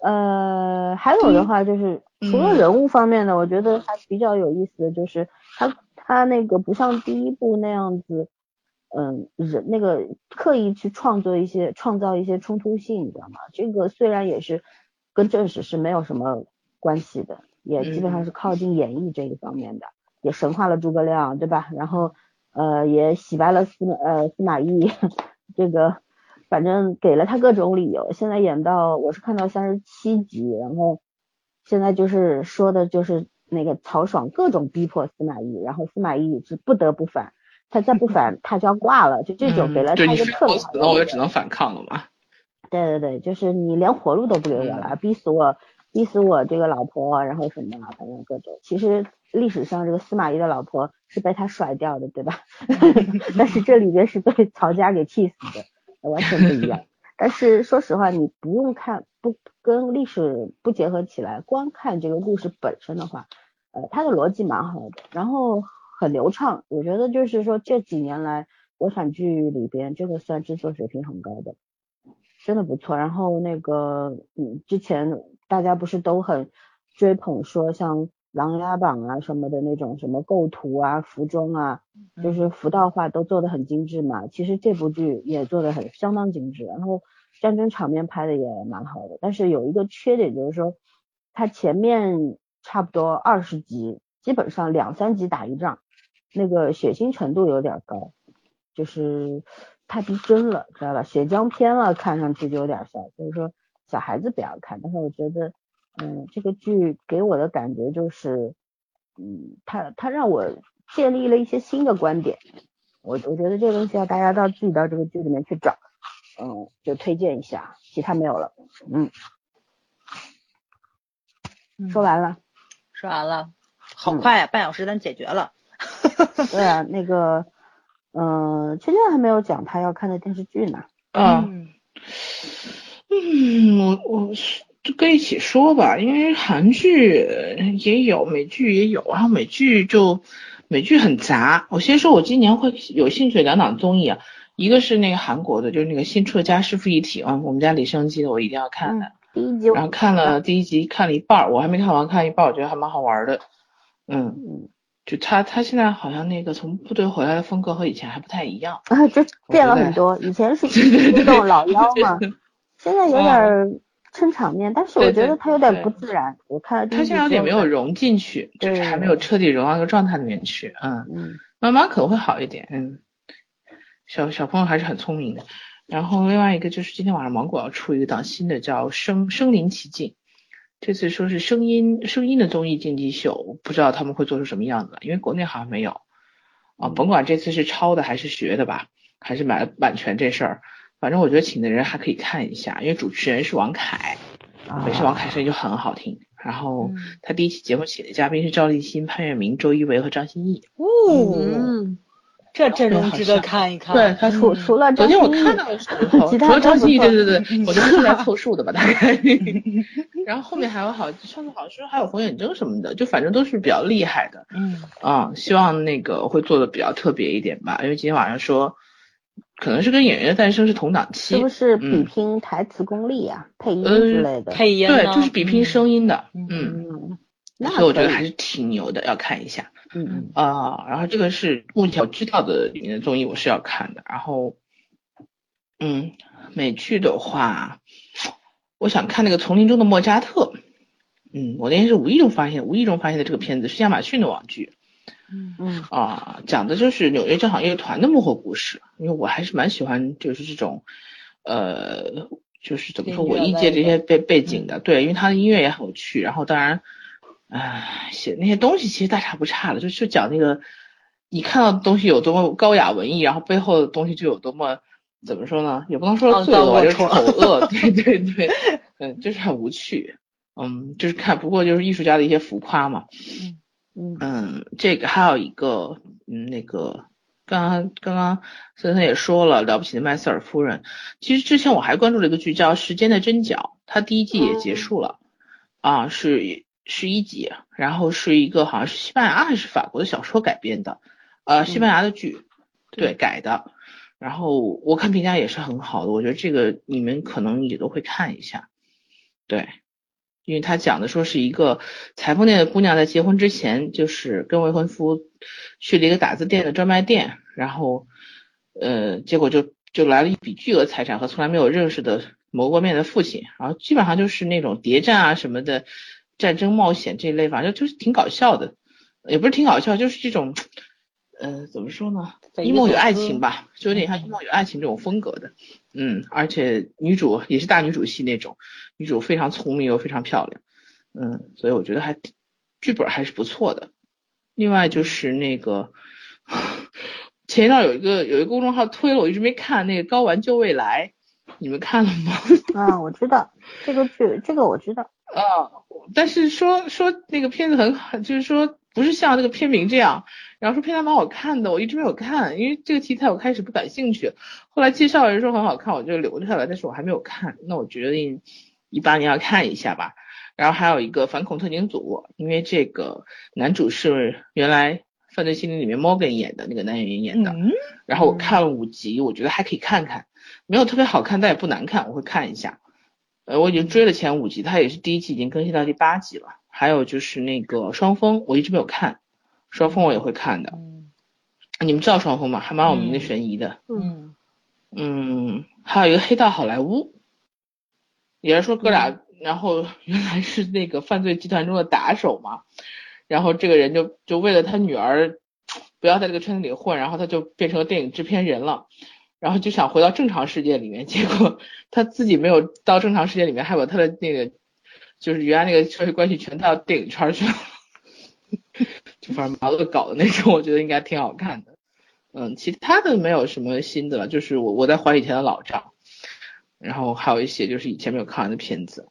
呃，还有的话就是除了嗯人物方面的，我觉得还比较有意思的就是他他那个不像第一部那样子，嗯，人那个刻意去创作一些创造一些冲突性，你知道吗？这个虽然也是跟正史是没有什么关系的，也基本上是靠近演绎这一方面的，也神化了诸葛亮，对吧？然后呃也洗白了司呃司马懿，这个反正给了他各种理由。现在演到我是看到三十七集，然后现在就是说的就是那个曹爽各种逼迫司马懿，然后司马懿是不得不反，他再不反他就要挂了，就这种给了他一个特别非我死了，我就只能反抗了嘛。对对对，就是你连活路都不给我了，逼死我，逼死我这个老婆，然后什么，反正各种。其实历史上这个司马懿的老婆是被他甩掉的，对吧？但是这里边是被曹家给气死的，完全不一样。但是说实话，你不用看，不跟历史不结合起来，光看这个故事本身的话，呃，它的逻辑蛮好的，然后很流畅。我觉得就是说这几年来国产剧里边，这个算制作水平很高的。真的不错。然后那个，嗯，之前大家不是都很追捧说像《琅琊榜》啊什么的那种什么构图啊、服装啊，就是服道化都做的很精致嘛。其实这部剧也做的很相当精致。然后战争场面拍的也蛮好的，但是有一个缺点就是说，它前面差不多二十集，基本上两三集打一仗，那个血腥程度有点高，就是太逼真了，知道吧？血浆片了，看上去就有点像，就是说小孩子不要看。但是我觉得，嗯，这个剧给我的感觉就是，嗯，它它让我建立了一些新的观点，我我觉得这个东西要大家到自己到这个剧里面去找。嗯，就推荐一下，其他没有了。嗯，说完了，说完了，好快呀，半小时咱解决了。对啊，那个，嗯，圈圈还没有讲他要看的电视剧呢。嗯，嗯，我我就跟一起说吧，因为韩剧也有，美剧也有，然后美剧就美剧很杂。我先说，我今年会有兴趣两档综艺啊。一个是那个韩国的，就是那个新出的《家师傅一体》啊，我们家李生基的，我一定要看的。第一集，然后看了第一集，看了一半，我还没看完，看一半，我觉得还蛮好玩的。嗯嗯，就他他现在好像那个从部队回来的风格和以前还不太一样啊，就变了很多。以前是那种老妖嘛，现在有点撑场面，但是我觉得他有点不自然。我看了他现在有点没有融进去，就是还没有彻底融到那个状态里面去。嗯嗯，慢慢可能会好一点。嗯。小小朋友还是很聪明的，然后另外一个就是今天晚上芒果要出一个档新的叫《声声临其境》，这次说是声音声音的综艺竞技秀，不知道他们会做出什么样子，因为国内好像没有啊，甭管这次是抄的还是学的吧，还是买了版权这事儿，反正我觉得请的人还可以看一下，因为主持人是王凯，本身王凯声音就很好听，然后他第一期节目请的嘉宾是赵立新、潘粤明、周一围和张歆艺，哦。这阵容值得看一看。对他除除了昨天我看到的时候，除了张歆艺，对对对，我觉得是来凑数的吧，大概。然后后面还有好，上次好像说还有冯远征什么的，就反正都是比较厉害的。嗯。啊，希望那个会做的比较特别一点吧，因为今天晚上说，可能是跟演员的诞生是同档期。是不是比拼台词功力啊？配音之类的。配音。对，就是比拼声音的。嗯。所以我觉得还是挺牛的，要看一下。嗯啊，然后这个是目前我知道的里面的综艺，我是要看的。然后，嗯，美剧的话，我想看那个《丛林中的莫扎特》。嗯，我那天是无意中发现，无意中发现的这个片子是亚马逊的网剧。嗯嗯啊，讲的就是纽约交响乐团的幕后故事。因为我还是蛮喜欢就是这种，呃，就是怎么说文艺界这些背背景的。对，因为他的音乐也很有趣。然后当然。唉，写那些东西其实大差不差的，就就讲那个你看到的东西有多么高雅文艺，然后背后的东西就有多么怎么说呢？也不能说罪恶，就是丑恶，对对对，嗯，就是很无趣，嗯，就是看不过就是艺术家的一些浮夸嘛，嗯嗯，这个还有一个，嗯，那个刚刚刚刚森森也说了，了不起的麦瑟尔夫人，其实之前我还关注了一个剧叫《时间的针脚》，它第一季也结束了，啊是。十一集，然后是一个好像是西班牙还是法国的小说改编的，呃，西班牙的剧，对改的，然后我看评价也是很好的，我觉得这个你们可能也都会看一下，对，因为他讲的说是一个裁缝店的姑娘在结婚之前就是跟未婚夫去了一个打字店的专卖店，然后呃，结果就就来了一笔巨额财产和从来没有认识的谋过面的父亲，然后基本上就是那种谍战啊什么的。战争冒险这一类，反正就是挺搞笑的，也不是挺搞笑，就是这种，呃，怎么说呢？一梦与爱情吧，就有点像一梦与爱情这种风格的，嗯，而且女主也是大女主戏那种，女主非常聪明又非常漂亮，嗯，所以我觉得还剧本还是不错的。另外就是那个前一段有一个有一个公众号推了，我一直没看那个《高玩救未来》，你们看了吗？啊，我知道这个剧，这个我知道。啊，但是说说那个片子很好，就是说不是像那个片名这样，然后说片单蛮好看的，我一直没有看，因为这个题材我开始不感兴趣，后来介绍人说很好看，我就留下来，但是我还没有看，那我决定一八年要看一下吧。然后还有一个反恐特警组，因为这个男主是原来犯罪心理里面 Morgan 演的那个男演员演的，然后我看了五集，我觉得还可以看看，没有特别好看，但也不难看，我会看一下。呃，我已经追了前五集，它也是第一季已经更新到第八集了。还有就是那个双峰，我一直没有看，双峰我也会看的。嗯，你们知道双峰吗？还蛮有名的悬疑的。嗯嗯，还有一个黑道好莱坞，也是说哥俩，然后原来是那个犯罪集团中的打手嘛，然后这个人就就为了他女儿不要在这个圈子里混，然后他就变成了电影制片人了，然后就想回到正常世界里面，结果他自己没有到正常世界里面，还把他的那个就是原来那个社会关系全到电影圈去了，就反正蛮恶搞的那种，我觉得应该挺好看的。嗯，其他的没有什么新的了，就是我我在还以前的老账，然后还有一些就是以前没有看完的片子。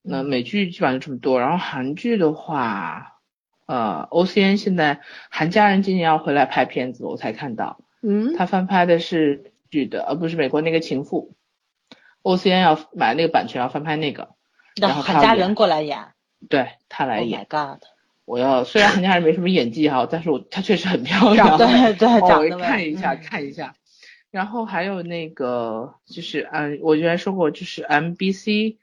那美剧基本上就这么多，然后韩剧的话，呃，OCN 现在韩家人今年要回来拍片子，我才看到，嗯，他翻拍的是剧的，而不是美国那个情妇。OCN 要买那个版权要翻拍那个，然后他家人过来演对他来 Oh 演 my。god！我要虽然韩家人没什么演技哈，但是我她确实很漂亮，长对对哦我看一下嗯看一下。然后还有那个就是嗯，我原来说过，就是 MBC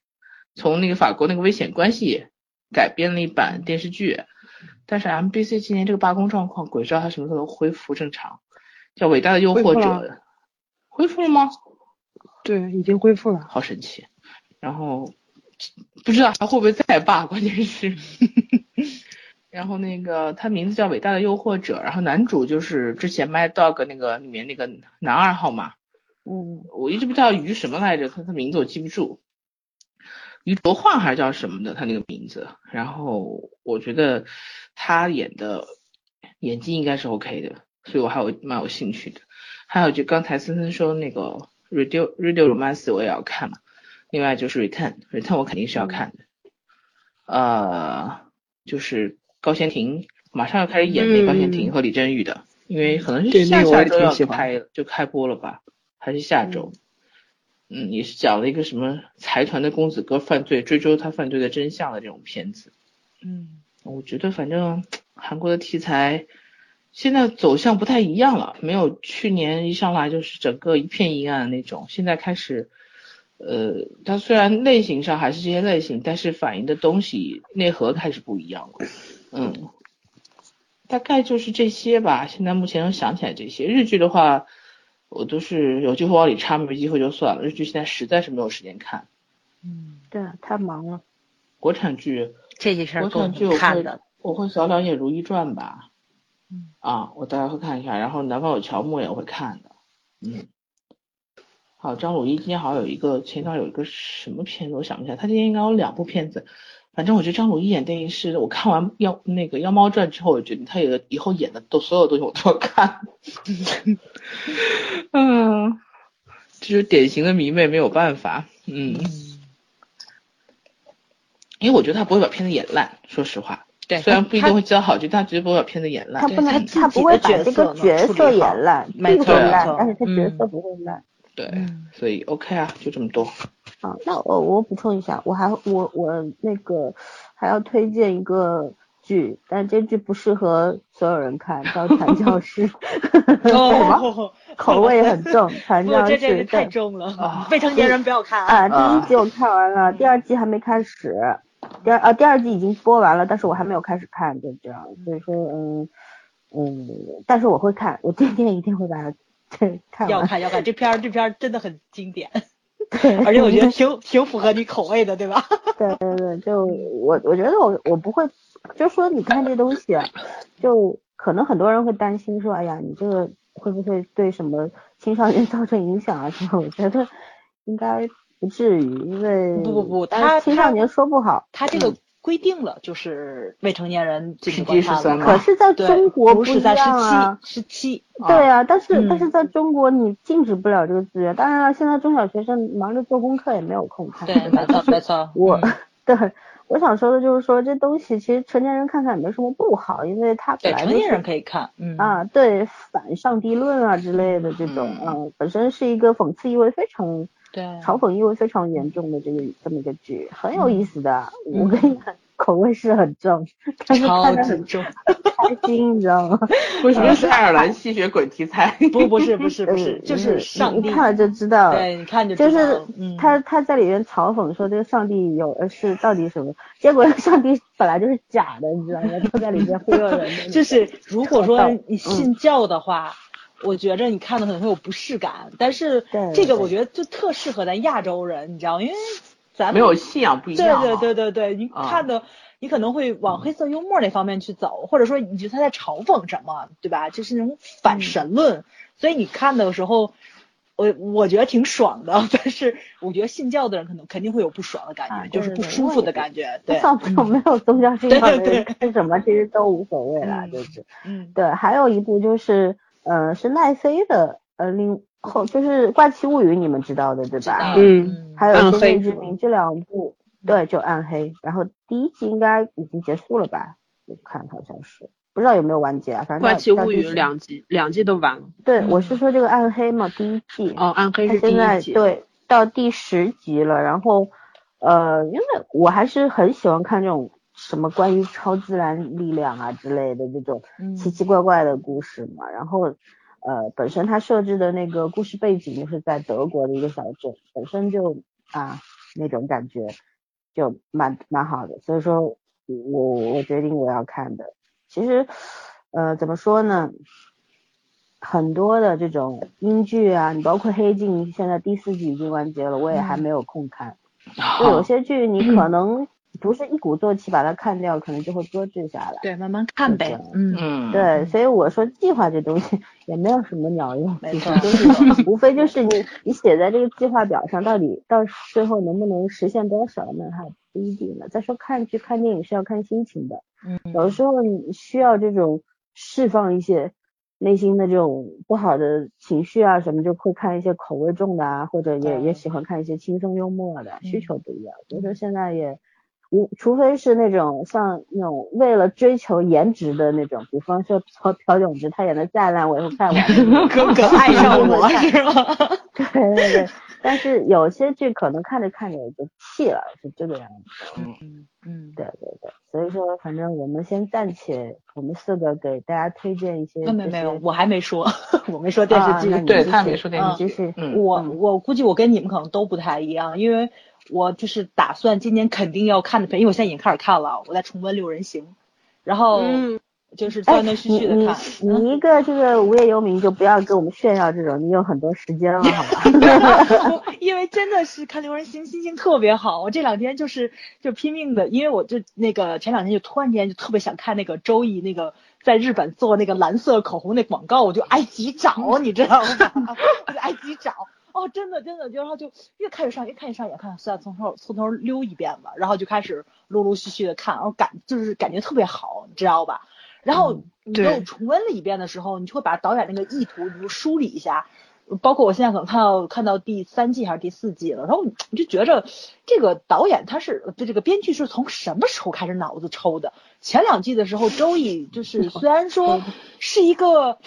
从那个法国那个危险关系改编了一版电视剧，但是 MBC 今年这个罢工状况，鬼知道它什么时候能恢复正常，叫《伟大的诱惑者恢复了吗？对，已经恢复了。好神奇。然后不知道还会不会再罢，关键是。然后那个他名字叫《伟大的诱惑者》，然后男主就是之前《Mad Dog》那个里面那个男二号嘛，嗯，我一直不知道于什么来着，他他名字我记不住，于卓焕还是叫什么的，他那个名字。然后我觉得他演的演技应该是 OK 的，所以我还有蛮有兴趣的。还有就刚才森森说那个《Radio Radio Romance》我也要看嘛，另外就是《Return》，Return 我肯定是要看的。呃，就是高贤廷马上要开始演那高贤廷和李振宇的，因为可能是下下周要开就开播了吧，还是下周？嗯，也是讲了一个什么财团的公子哥犯罪，追究他犯罪的真相的这种片子。嗯，我觉得反正韩国的题材现在走向不太一样了，没有去年一上来就是整个一片阴暗的那种，现在开始，呃，它虽然类型上还是这些类型，但是反映的东西内核开始不一样了。嗯，大概就是这些吧。现在目前能想起来这些日剧的话，我都是有机会往里插，没机会就算了。日剧现在实在是没有时间看，嗯对，太忙了。国产剧。这些事儿国产剧我会看的。我会小两眼如懿传吧，嗯啊，我大概会看一下，然后南方有乔木也会看的，嗯，好，张鲁一今天好像有一个前段有一个什么片子，我想不起来，他今天应该有两部片子，反正我觉得张鲁一演电影是，我看完妖那个妖猫传之后，我觉得他有以后演的都所有东西我都要看，嗯，这就是典型的迷妹，没有办法，嗯。因为我觉得他不会把片子演烂，说实话。对虽然不一定会接到好剧，但绝对不会把片子演烂。他不能，他不会把这个色角色演烂，没错烂没错，但是他角嗯色不会烂。对，嗯所以 OK 啊，就这么多。好，那我我补充一下，我还我我那个还要推荐一个剧，但这剧不适合所有人看，叫《传教士》，哦，口味很重，《传，教士太重了啊，未成年人不要看啊，啊。第一集我看完了，第二季还没开始，第二啊第二季已经播完了，但是我还没有开始看，就这样，所以说嗯嗯，但是我会看，我今天一定会把它 对看，要看要看，这片儿这片儿真的很经典，对，而且我觉得挺挺符合你口味的，对吧？对对对，就我我觉得我我不会，就说你看这东西啊，就可能很多人会担心说，哎呀，你这个会不会对什么青少年造成影响啊什么？我觉得应该不至于，因为不不不他青少年说不好，他这个规定了，就是未成年人禁止观看了。可是在中国一不是在十样啊。七十七，对啊，但是、嗯但是在中国你禁止不了这个资源。当然了，现在中小学生忙着做功课也没有空看，对，吧没错但是没错。我、嗯对我想说的就是说，这东西其实成年人看看也没什么不好，因为它本对成年来就是人可以看，嗯啊，对反上帝论啊之类的这种，嗯嗯、本身是一个讽刺意味非常、对，嘲讽意味非常严重的这个这么一个剧，很有意思的。嗯我跟你讲，口味是很重，但是超看着很重。开心，你知道吗？为什么是爱尔兰吸血鬼题材？不不是不是不是，嗯就是你上帝。你看了就知道。对，你看就知道就是他他在里面嘲讽说这个上帝有呃是到底什么，结果上帝本来就是假的，你知道吗？都在里面 忽悠人。就是如果说嗯你信教的话，我觉着你看的可能会有不适感，但是这个我觉得就特适合咱亚洲人，你知道，因为咱们没有信仰不一样啊。对对对对，你啊看的、你可能会往黑色幽默那方面去走，或者说你觉得他在嘲讽什么，对吧？就是那种反神论，所以你看的时候。我我觉得挺爽的，但是我觉得信教的人可能肯定会有不爽的感觉，啊就是对对不舒服的感觉。对，像这种没有宗教信仰的对人看什么其实都无所谓啦，嗯就是。嗯对，还有一部就是呃是奈飞的呃另后就是《怪奇物语》，你们知道的对吧？嗯还有《天暗黑命之名》这两部，对，就暗黑。然后第一季应该已经结束了吧？我看好像是，不知道有没有完结啊？反正怪奇物语两季，两季都完了。对，我是说这个暗黑嘛，第一季。哦，暗黑是现在一季。对到第十集了，然后呃，因为我还是很喜欢看这种什么关于超自然力量啊之类的这种嗯奇奇怪怪的故事嘛。然后呃，本身它设置的那个故事背景就是在德国的一个小镇，本身就啊那种感觉就蛮蛮好的，所以说我我决定我要看的。其实呃怎么说呢？很多的这种英剧啊，你包括《黑镜》，现在第四季已经完结了，我也还没有空看。就有些剧你可能不是一鼓作气把它看掉，可能就会搁置下来。对，慢慢看呗。嗯，嗯，对，所以我说计划这东西也没有什么鸟用，没错实就是无非就是你你写在这个计划表上，到底到最后能不能实现多少，那还不一定呢。再说看剧看电影是要看心情的，嗯有的时候你需要这种释放一些内心的这种不好的情绪啊什么，就会看一些口味重的啊，或者也也喜欢看一些轻松幽默的，需求不一样。所以说现在也无，除非是那种像那种为了追求颜值的那种，比方说朴朴炯植他演的再烂，我也会看完。哥哥爱上我 是吗？对对对，但是有些剧可能看着看着也就弃了，是这个样子。嗯嗯，对对对，所以说反正我们先暂且，我们四个给大家推荐一些。没没没有，我还没说，我没说电视剧。对他没说电视你继续。嗯我嗯我估计我跟你们可能都不太一样，因为我就是打算今年肯定要看的片，因为我现在已经开始看了，我在重温《六人行》，然后嗯就是哎断断续续的你看。你你一个这个无业游民就不要跟我们炫耀这种，你有很多时间了，好吧？我因为真的是看《六人行》心情特别好，我这两天就是就拼命的，因为我就那个前两天就突然间就特别想看那个周易那个在日本做那个蓝色口红那广告，我就挨急找，你知道吗？我就挨急找。哦，真的真的，就然后就越看越上，越看越上眼，看算了，从头从头溜一遍吧，然后就开始陆陆续续的看，然后感就是感觉特别好，你知道吧？然后你又重温了一遍的时候，你就会把导演那个意图你就梳理一下，包括我现在可能看到看到第三季还是第四季了，然后你就觉着这个导演他是对这个编剧是从什么时候开始脑子抽的？前两季的时候，周易就是虽然说是一个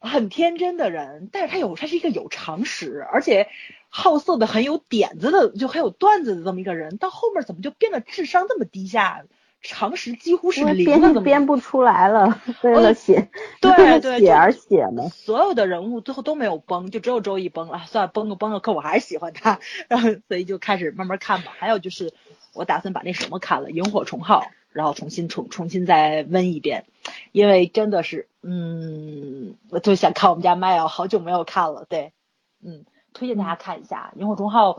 很天真的人，但是他有他是一个有常识，而且好色的很有点子的，就很有段子的这么一个人，到后面怎么就变得智商这么低下？常识几乎是编剧零的这么编不出来了，为了写，对对就写而写嘛。所有的人物最后都没有崩，就只有周易崩了。算了，崩了崩了，可我还是喜欢他，然 后所以就开始慢慢看吧。还有就是，我打算把那什么看了《萤火虫号》，然后重新重重新再温一遍，因为真的是，嗯，我就想看我们家麦啊，好久没有看了，对，嗯，推荐大家看一下《萤火虫号》，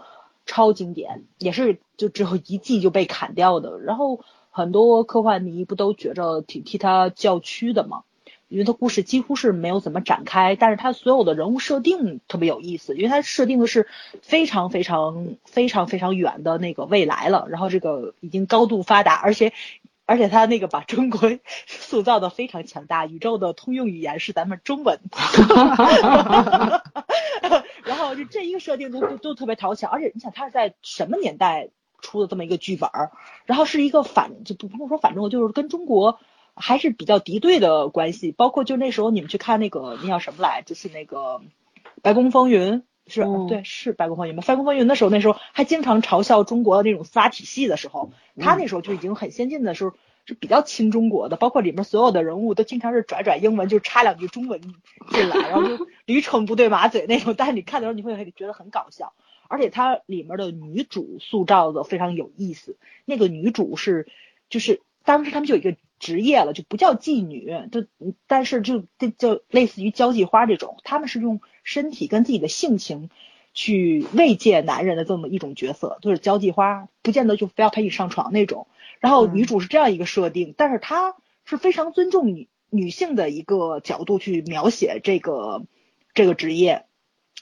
超经典，也是就只有一季就被砍掉的。然后很多科幻迷不都觉着挺替他叫屈的嘛？因为它故事几乎是没有怎么展开，但是它所有的人物设定特别有意思，因为它设定的是非常非常非常非常远的那个未来了，然后这个已经高度发达，而且而且他那个把中国塑造的非常强大，宇宙的通用语言是咱们中文，然后就这一个设定都都都特别讨巧，而且你想他是在什么年代出的这么一个剧本儿，然后是一个反就不不用说反中国，就是跟中国。还是比较敌对的关系，包括就那时候你们去看那个那叫什么来，就是那个《白宫风云》是，嗯对，是《白宫风云》吧？《白宫风云》的时候，那时候还经常嘲笑中国的那种司法体系的时候，他那时候就已经很先进的时候，是比较亲中国的，包括里面所有的人物都经常是拽拽英文，就插两句中文进来，然后就 驴唇不对马嘴那种，但是你看的时候你会觉得很搞笑，而且它里面的女主塑造的非常有意思，那个女主是就是当时他们就有一个。职业了就不叫妓女，就但是就就就类似于交际花这种，他们是用身体跟自己的性情去慰藉男人的这么一种角色，就是交际花，不见得就非要陪你上床那种。然后女主是这样一个设定，但是她是非常尊重女女性的一个角度去描写这个这个职业。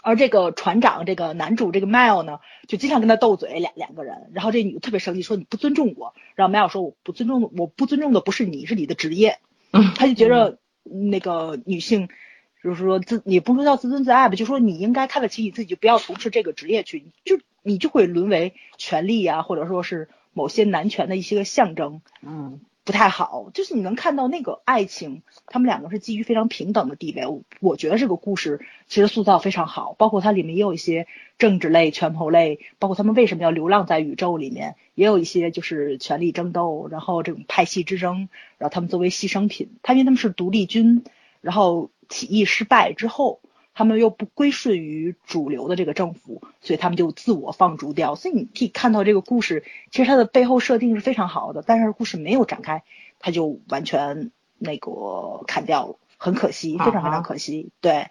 而这个船长，这个男主，这个 Mel 呢，就经常跟他斗嘴，两两个人。然后这女的特别生气，说你不尊重我。然后 Mel 说我不尊重，我不尊重的不是你，是你的职业。他就觉得那个女性，就是说自，也不说叫自尊自爱吧，就说你应该看得起你自己，就不要从事这个职业去，就你就会沦为权力啊，或者说是某些男权的一些个象征。嗯。不太好，就是你能看到那个爱情，他们两个是基于非常平等的地位。我我觉得这个故事其实塑造非常好，包括它里面也有一些政治类、权谋类，包括他们为什么要流浪在宇宙里面，也有一些就是权力争斗，然后这种派系之争，然后他们作为牺牲品，他因为他们是独立军，然后起义失败之后。他们又不归顺于主流的这个政府，所以他们就自我放逐掉。所以你可以看到这个故事，其实它的背后设定是非常好的，但是故事没有展开，它就完全那个砍掉了，很可惜，非常非常可惜。对，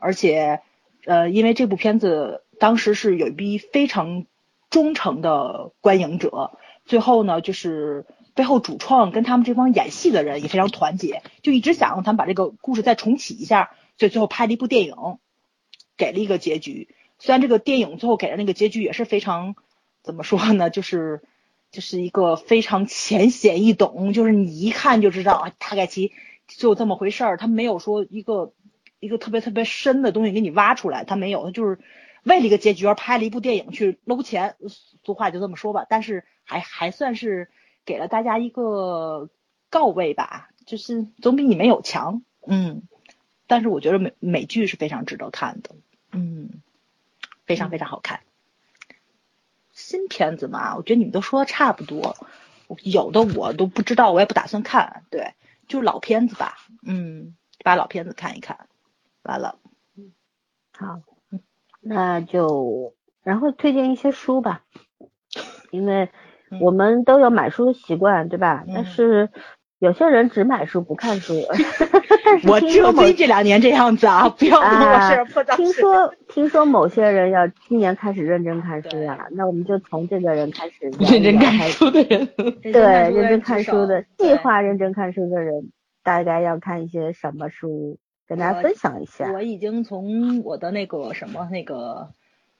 而且呃，因为这部片子当时是有一批非常忠诚的观影者，最后呢，就是背后主创跟他们这帮演戏的人也非常团结，就一直想让他们把这个故事再重启一下。所以最后拍了一部电影，给了一个结局。虽然这个电影最后给的那个结局也是非常怎么说呢，就是就是一个非常浅显易懂，就是你一看就知道啊，大概其就这么回事儿。他没有说一个一个特别特别深的东西给你挖出来，他没有，他就是为了一个结局而拍了一部电影去搂钱。俗话就这么说吧，但是还还算是给了大家一个告慰吧，就是总比你没有强，嗯。但是我觉得美美剧是非常值得看的，嗯，非常非常好看。新片子嘛，我觉得你们都说的差不多，有的我都不知道，我也不打算看。对，就是老片子吧，嗯，把老片子看一看，完了。好，那就然后推荐一些书吧，因为我们都有买书的习惯，对吧？但是。有些人只买书不看书，我只有最近这两年这样子啊，不要跟我事破听说听说某些人要今年开始认真看书呀，那我们就从这个人开始。认真看书的人，对，认真看书的，计划认真看书的人，大概要看一些什么书，跟大家分享一下。我已经从我的那个什么那个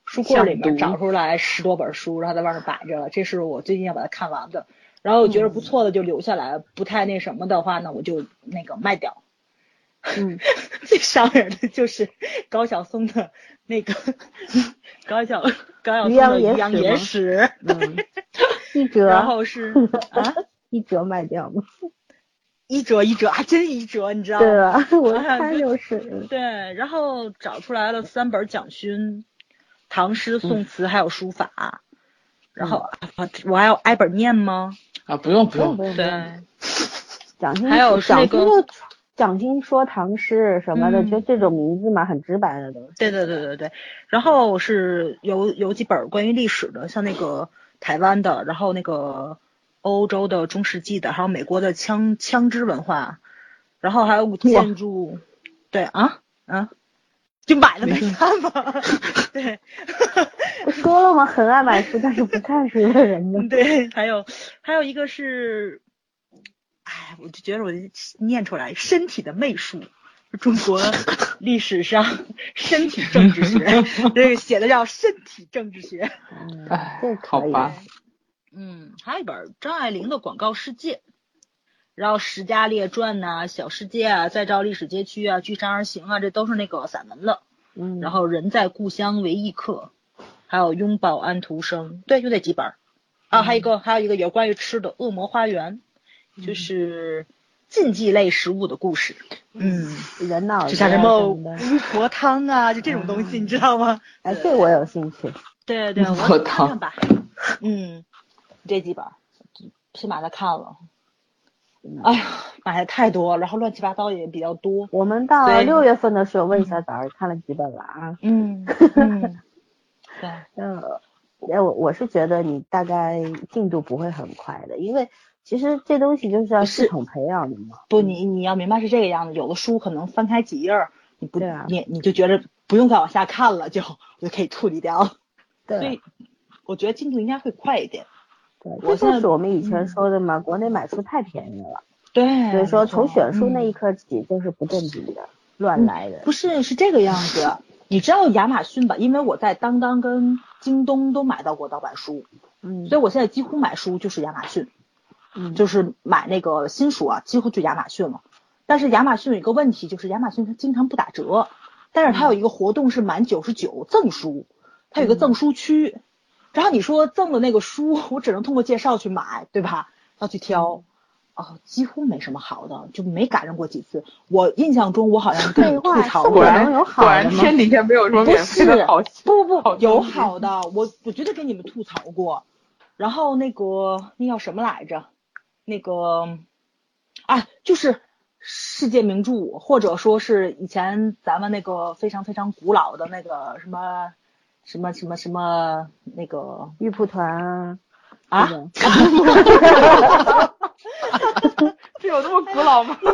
书柜里面找出来十多本书，然后在外面摆着了，这是我最近要把它看完的。然后我觉得不错的就留下来，不太那什么的话呢，我就那个卖掉。嗯，最伤人的就是高晓松的那个高晓高晓松的《阴阳野史》，一折，然后是 啊，一折卖掉吗？一折一折，还真一折，你知道吗？对啊，我看就是。对，然后找出来了三本蒋勋，唐诗宋词还有书法，然后我还要挨本念吗？啊，不用不用。不用，对，还有蒋经蒋经说唐诗什么的，就这种名字嘛，很直白的东西。对对对对对，然后是有有几本关于历史的，像那个台湾的，然后那个欧洲的中世纪的，还有美国的枪枪支文化，然后还有建筑，对啊？啊。就买了没看吗？对，我说了吗？很爱买书，但是不看书的人呢？对，还有还有一个是，哎，我就觉得我念出来，身体的媚术，中国历史上 身体政治学，这个写的叫身体政治学。哎，好吧。嗯，还有一本张爱玲的广告世界。然后《史家列传》呐，《小世界》啊，《再造历史街区》啊，《据山而行》啊，这都是那个散文了。嗯。然后《人在故乡为异客》，还有《拥抱安徒生》，对，就这几本。啊，还有一个，还有一个有关于吃的《恶魔花园》，就是禁忌类食物的故事。嗯。人脑。就像什么巫婆汤啊，就这种东西，你知道吗？哎，这我有兴趣。对对，我看看吧。嗯，这几本，先把它看了。哎呀，买的太多，然后乱七八糟也比较多。我们到六月份的时候问一下早儿看了几本了啊？嗯，对，嗯，哎，我我是觉得你大概进度不会很快的，因为其实这东西就是要系统培养的嘛。不，你你要明白是这个样子，有的书可能翻开几页，你不啊你你就觉得不用再往下看了，就我就可以处理掉了。所对以我觉得进度应该会快一点。对，我就是我们以前嗯说的嘛，国内买书太便宜了，对，所以说从选书那一嗯刻起就是不正经的，乱来的。不是是这个样子。你知道亚马逊吧？因为我在当当跟京东都买到过盗版书，嗯所以我现在几乎买书就是亚马逊。嗯就是买那个新书啊，几乎就亚马逊了。但是亚马逊有一个问题，就是亚马逊它经常不打折，但是它有一个活动是满九十九赠书，它有个赠书区。然后你说赠的那个书，我只能通过介绍去买，对吧？要去挑，哦，几乎没什么好的，就没赶上过几次。我印象中我好像 跟你吐槽过，果然能有好果然的吗天底下没有什么不免费是的好不不好不，有好的，我我绝对跟你们吐槽过。然后那个那叫什么来着？那个啊，就是世界名著，或者说是以前咱们那个非常非常古老的那个什么什么什么什么那个玉蒲团啊，啊这，种 这有那么古老吗？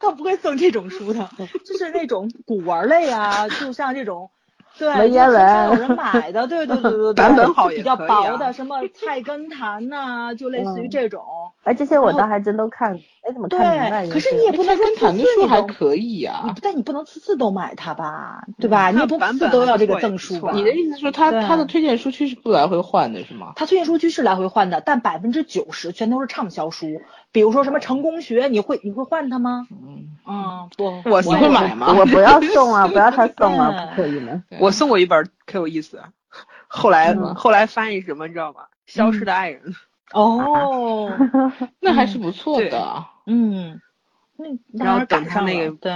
他不会送这种书的，就是那种古玩类啊，就像这种。对，文言文有人买的，对对对对对，版本好也比较薄的，什么《菜根谭》呐，就类似于嗯这种。哎，这些我倒还真都看，哎，怎么看明白？对，可是你也不能说看谈的次次书还可以你啊。但你不能次次都买它吧，对吧？你也不次次都要这个赠书吧？你的意思是说他对他的推荐书区是不来回换的是吗？它推荐书区是来回换的，但百分之九十全都是畅销书。比如说什么成功学，你会你会换它吗？嗯，嗯，不，我你会买吗？我不要送啊，不要他送啊，不可以吗？对我送过一本可有意思，后来、嗯后来翻译什么你知道吗？消失的爱人。哦，那还是不错的。嗯，那那然后赶上等他那个对，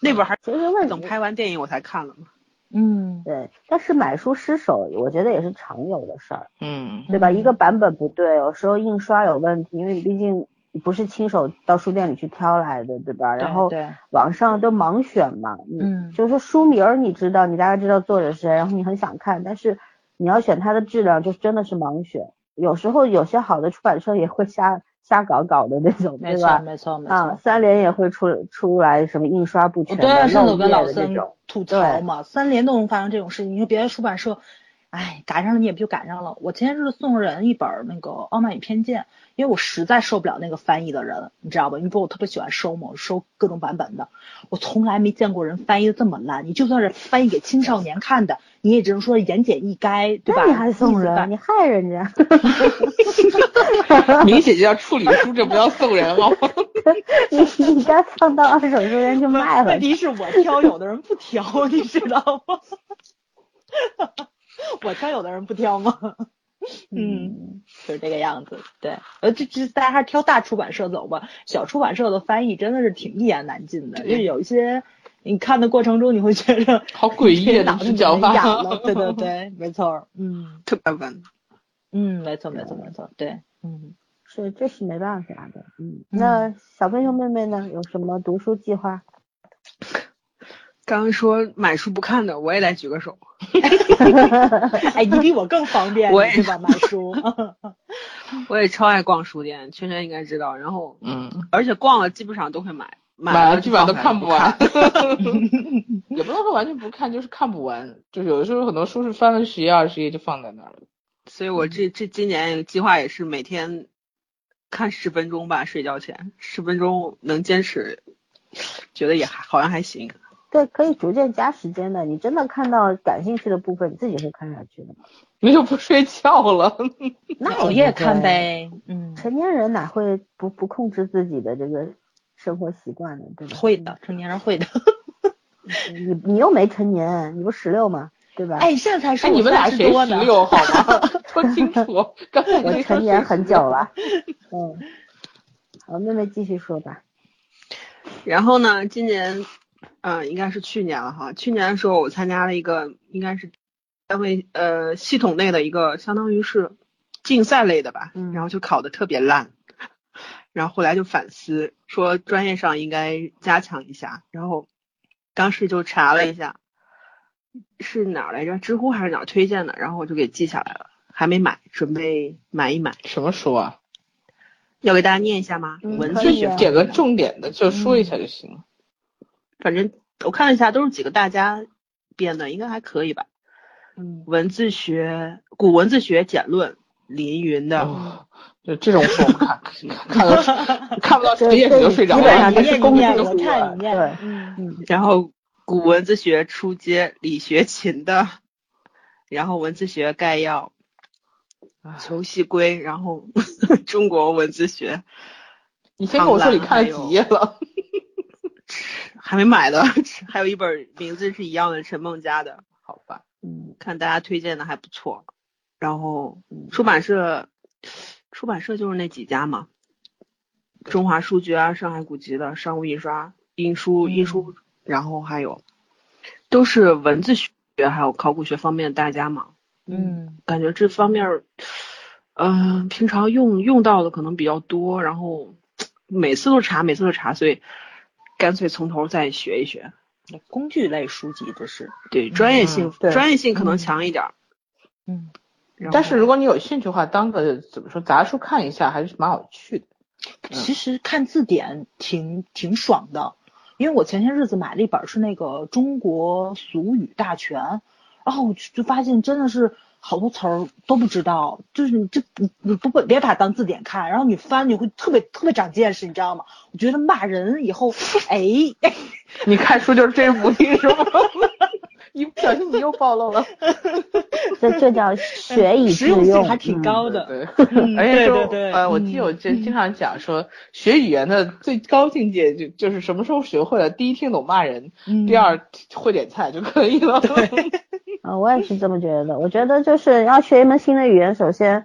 那本还其实等拍完电影我才看了嘛。嗯，对，但是买书失手，我觉得也是常有的事儿，嗯，对吧？嗯一个版本不对，有时候印刷有问题，因为你毕竟不是亲手到书店里去挑来的，对吧？然后，网上都盲选嘛，嗯就是说书名儿你知道，你大概知道作者是谁，然后你很想看，但是你要选它的质量，就真的是盲选。有时候有些好的出版社也会瞎瞎搞搞的那种，对吧？没错没啊，错。三联也会出出来什么印刷不全的、对，上次我跟老森的这种。吐槽嘛，三联都能发生这种事情，你说别的出版社，哎，赶上了你也不就赶上了。我前些日子送人一本那个《傲慢与偏见》，因为我实在受不了那个翻译的人，你知道吧？你说我特别喜欢收嘛，我收各种版本的，我从来没见过人翻译的这么烂。你就算是翻译给青少年看的，你也只能说言简意赅，对吧？那你还送人，你害人家。明显就要处理书，这不要送人好吗？你你该放到二手书店去卖了问。题是我挑，有的人不挑，你知道吗？我挑，有的人不挑吗？嗯，就是这个样子。对，呃，这这大家还是挑大出版社走吧。小出版社的翻译真的是挺一言难尽的，就是有一些你看的过程中，你会觉得好诡异啊！脑子。了。对对 对，没错。嗯特别稳。嗯，没错没错没错。对，嗯。是，这是没办法的。嗯，那小朋友妹妹呢？有什么读书计划？刚刚说买书不看的，我也来举个手。哎，你比我更方便，我也对吧？买书。我也超爱逛书店，圈圈应该知道。然后，嗯，而且逛了基本上都会买，买了了基本上都看不完不。也不能说完全不看，就是看不完。就是有的时候很多书是翻了十页二十页就放在那儿了。所以我这这今年计划也是每天看十分钟吧，睡觉前十分钟能坚持，觉得也还好像还行。对，可以逐渐加时间的。你真的看到感兴趣的部分，你自己会看下去的。那就不睡觉了。那熬夜看。呗，嗯，成年人哪会不不控制自己的这个生活习惯呢？对吧？会的，成年人会的。你你又没成年，你不十六吗？对吧？哎，现在才哎，说你们俩谁十多呢十？六好吗？说清楚。刚才我成年很久了。嗯，好，妹妹继续说吧。然后呢，今年，嗯、应该是去年了哈。去年的时候，我参加了一个，应该是单位呃系统内的一个，相当于是竞赛类的吧。嗯然后就考的特别烂，然后后来就反思，说专业上应该加强一下。然后当时就查了一下，是哪儿来着？知乎还是哪儿推荐的？然后我就给记下来了，还没买，准备买一买。什么书啊？要给大家念一下吗？嗯文可以啊字学点个重点的，就说一下就行了。反正我看了一下，都是几个大家编的，应该还可以吧。嗯，文字学《古文字学简论》，林云的。哦，就这种书我们看 看了看不到这十页你就睡着基本上了。就是工具念我书了看你念对，嗯嗯，然后古文字学初阶李学勤的，然后文字学概要，裘锡圭，然后 中国文字学你先跟我说你看了几页了？还没买的，还有一本名字是一样的陈梦家的，好吧，嗯，看大家推荐的还不错。然后出版社，出版社就是那几家嘛，中华书局啊，上海古籍的，商务印刷、印书、印书，然后还有都是文字学还有考古学方面的大家嘛，嗯感觉这方面儿，嗯、平常用用到的可能比较多，然后每次都查，每次都查，所以干脆从头再学一学。工具类书籍这是，对，专业性、对专业性可能强一点儿。嗯，但是如果你有兴趣的话，当个怎么说杂书看一下还是蛮有趣的。其实看字典挺挺爽的，因为我前些日子买了一本是那个《中国俗语大全》，然后我就就发现真的是好多词儿都不知道，就是你这你你不会别把它当字典看，然后你翻你会特别特别长见识，你知道吗？我觉得骂人以后，哎，你看书就是这目的是吗？一不小心你又暴露了。这这叫学以致实用性，还挺嗯高的。对，嗯而且说对对对呃，我嗯记得我经经常讲说，学语言的最高境界就就是什么时候学会了，第一听懂骂人，嗯第二会点菜就可以了。啊，我也是这么觉得。我觉得就是要学一门新的语言，首先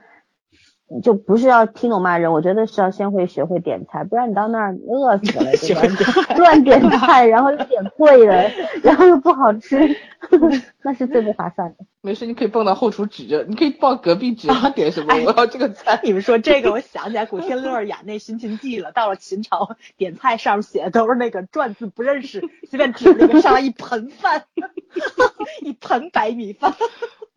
就不是要听懂骂人，我觉得是要先会学会点菜，不然你到那儿饿死了，对吧？乱点菜，然后又点贵的，然后又不好吃，那是最不划算的。没事，你可以蹦到后厨指着，你可以报隔壁指着他点什么，我要这个菜。你们说这个，我想起来古天乐演那《寻秦记》了。到了秦朝，点菜上面写的都是那个篆字不认识，随便指那个上来一盆饭，一盆白米饭。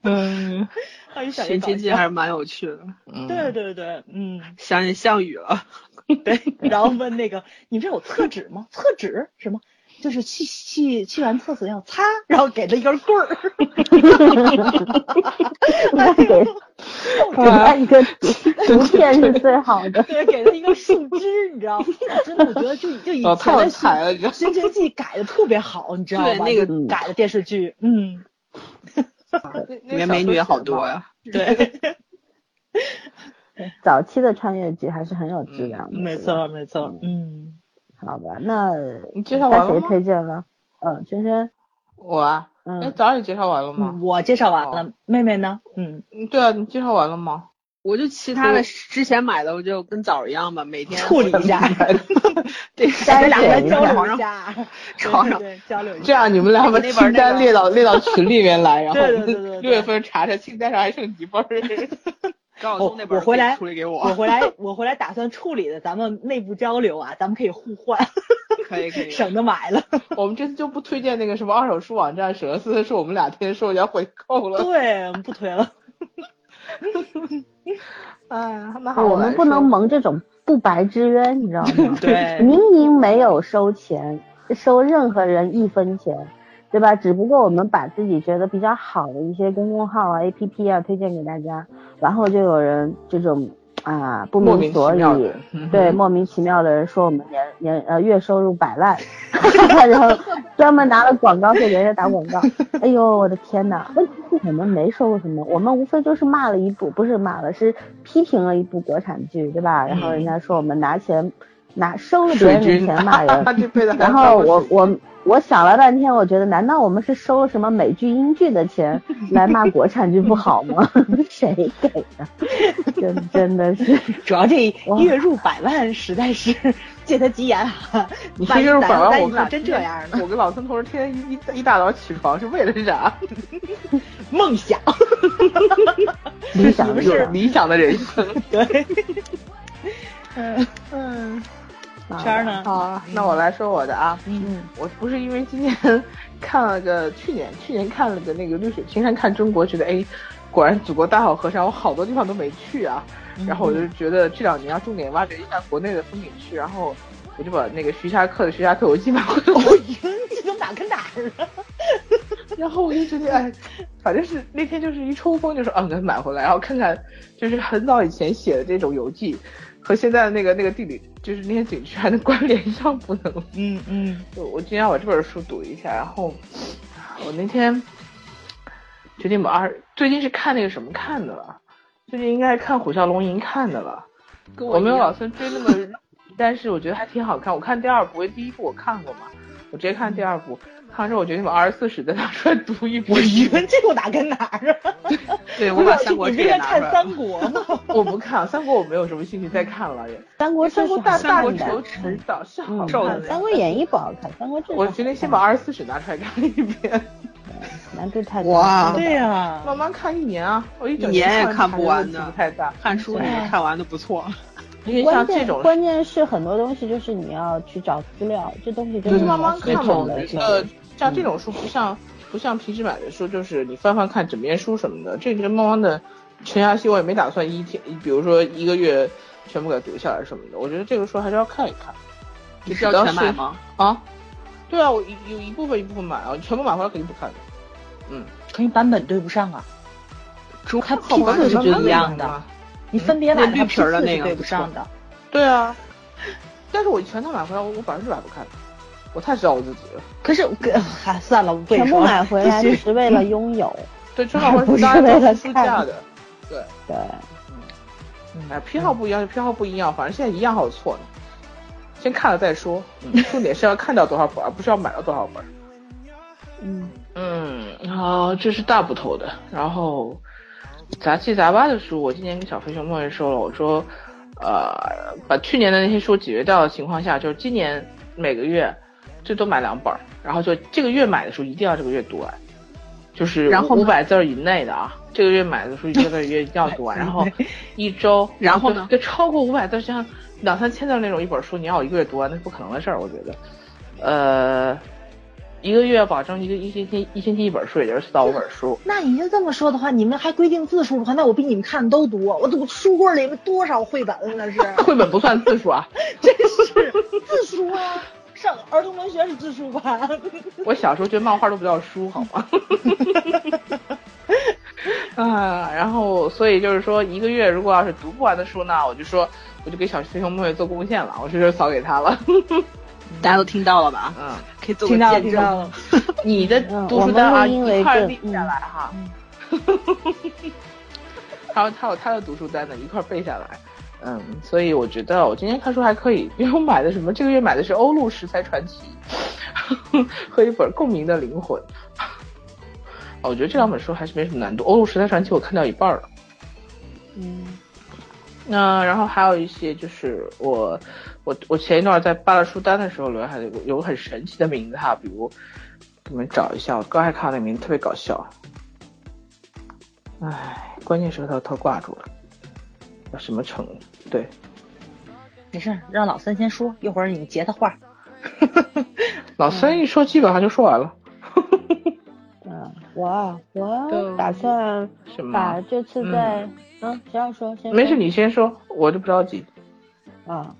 嗯，哎，想寻秦记还是蛮有趣的，嗯对对对，嗯，想起项羽了。对。然后问那个，你们这有厕纸吗？厕纸什么？就是去去去完厕所要擦，然后给他一根棍儿。那给给他一个图片是最好的。对，给他一个树枝，你知道吗？真的，我觉得就就以哦太有前的寻秦记》改的特别好，你知道吗？对那个改的电视剧，嗯，里面美女也好多呀。对，早期的穿越剧还是很有质量的。没错没错，嗯，好吧，那你介绍该谁完了吗？推荐了？嗯，萱萱，我啊，哎，嗯，早上你介绍完了吗？嗯我介绍完了，妹妹呢？嗯，嗯，对啊，你介绍完了吗？我就其他的之前买的，我就跟枣儿一样吧，每天处理一下，对，筛咱俩选一下人交流一下，床上交流一下。这样你们俩把清单列到列到群里面来，然后六月份查查清单上还剩几份儿。高晓松那本我回来处理给我我，回来，我回来打算处理的，咱们内部交流啊，咱们可以互换，可以可以。省得买了。我们这次就不推荐那个什么二手书网站蛇丝，是我们俩天说要回购了。对，我们不推了。哎，蛮好，来我们不能蒙这种不白之冤，你知道吗？对明明没有收钱，收任何人一分钱，对吧？只不过我们把自己觉得比较好的一些公众号啊、APP 啊推荐给大家，然后就有人这种啊不明所以对莫名其妙的人说我们年年呃月收入百万，然后 专门拿了广告费给人家打广告。哎呦我的天呐，问题是我们没收过什么，我们无非就是骂了一部，不是骂了，是批评了一部国产剧，对吧？然后人家说我们拿钱拿收了别人的钱骂人，然后我我我想了半天，我觉得难道我们是收了什么美剧、英剧的钱 来骂国产剧不好吗？谁给的？真真的是，主要这哇月入百万实在是借他吉言啊！你万一这就是百万，我们俩真这样呢？我跟老孙同事天天一一一大早起床是为了啥？梦想，理想你们是理想的人生。对，嗯嗯，啊圈儿呢？好啊，那我来说我的啊。嗯，我不是因为今年 看了个去年去年看了个那个绿水青山看中国，觉得哎，果然祖国大好河山，我好多地方都没去啊。然后我就觉得这两年要重点挖掘一下国内的风景区，然后我就把那个徐霞客的《徐霞客游记》买回来。儿啊？然后我就觉得，哎，反正是那天就是一抽风，就说啊，给它买回来，然后看看，就是很早以前写的这种游记，和现在的那个那个地理，就是那些景区还能关联上不能？嗯 嗯，我我今天要把这本书读一下，然后我那天决定把二，最近是看那个什么看的了，最近应该看《虎啸龙吟》看的了，跟我没有老孙追那么，但是我觉得还挺好看。我看第二部，因为第一部我看过嘛，我直接看第二部，看完之后我决定把二十四史再拿出来读一遍。我以为这我哪跟哪儿啊？对我把三国志你不是看也拿出来了。三国吗？我不看三国，我没有什么兴趣再看了也。三国志三国大大理求看的，迟早是好嗯，看的。三国演义不好看，三国志我好决定先把二十四史拿出来看一遍，难度太大。哇对呀、慢慢看一年啊。我一整年也看看不完的太大。看书你看完的不错，因为关键像这种关键是很多东西就是你要去找资料，这东西真的就是慢慢看的。像这种书不像不像平时买的书，就是你翻翻看枕边书什么的，这个慢慢的沉下心，我也没打算一天，比如说一个月全部给它读下来什么的。我觉得这个书还是要看一看。你是要全买吗？啊，对啊，我一有一部分一部分买啊，全部买回来肯定不看的。嗯，可你版本对不上啊，中它好吧批次是不慢慢一样的。你分别买那绿皮儿的那个对不上的。对啊，但是我全套买回来，我我百分之百不看的，我太知道我自己了。可是还算了，我不跟全部买回来只是为了拥有，对，正好回是当然为了都是书架的。对，对，嗯哎，偏好不一样就偏好不一样，反正现在一样好错呢。先看了再说，嗯，重点是要看到多少本，而不是要买到多少本。嗯，嗯，然后这是大部头的，然后杂七杂八的书，我今年跟小飞熊梦也说了，我说，呃，把去年的那些书解决掉的情况下，就是今年每个月最多买两本儿，然后就这个月买的书一定要这个月读完，就是然后呢五百字儿以内的啊，这个月买的书这个月一定要读完，然后一周，然后呢就超过五百字，像两三千字那种一本书，你要我一个月读完，那是不可能的事儿，我觉得，呃。一个月保证一个一星期一星期一本书，也就是四到五本书。那你要这么说的话，你们还规定字数的话，那我比你们看的都多。我读书柜里面多少绘本了那是，绘本不算字数啊，真是字数啊！上儿童文学是字数吧？我小时候觉得漫画都不叫书，好吗？啊，然后所以就是说，一个月如果要是读不完的书呢，我就说我就给小学熊妹妹做贡献了，我这就扫给他了。大家都听到了吧？嗯，可以做个听到了，见证。听到了。你的嗯读书单啊，我们录音为一块背下来哈。他有他有他的读书单呢，一块儿背下来。嗯，所以我觉得我今天看书还可以，因为我买的什么，这个月买的是《欧陆食材传奇》和一本《共鸣的灵魂》。哦我觉得这两本书还是没什么难度，《欧陆食材传奇》我看到一半了。嗯，那、然后还有一些就是我我我前一段在扒拉书单的时候留下的有有个很神奇的名字哈，比如你们找一下，我刚才看到那名字特别搞笑。唉，关键时候他他挂住了，叫什么城？对，没事，让老三先说，一会儿你截他话。老三一说基本上就说完了。嗯，我我打算什么把这次在嗯，谁要说先没事，你先说，我就不着急。啊，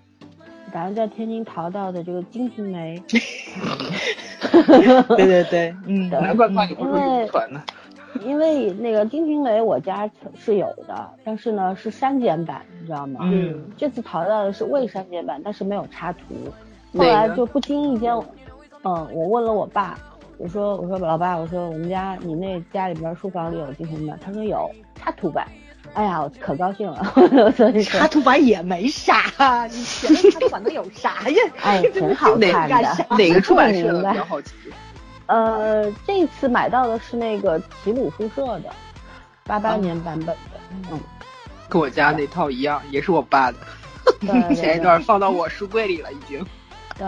打算在天津淘到的这个《金瓶梅 》对对对，嗯难怪怪你不说因为语团呢。因为那个《金瓶梅》我家是有的，但是呢是删减版，你知道吗？嗯，这次淘到的是未删减版，但是没有插图。后来就不经意间，嗯，我问了我爸，我说我说老爸，我说我们家你那家里边书房里有金瓶梅，他说有插图版。哎呀，我可高兴了，插图版也没啥，你前面插图版能有啥呀？哎，挺好 看的。哪个出版社比较好奇？呃，这次买到的是那个齐鲁书社的，八八年版本的，嗯，跟我家那套一样，也是我爸的。前一段放到我书柜里了，已经。对，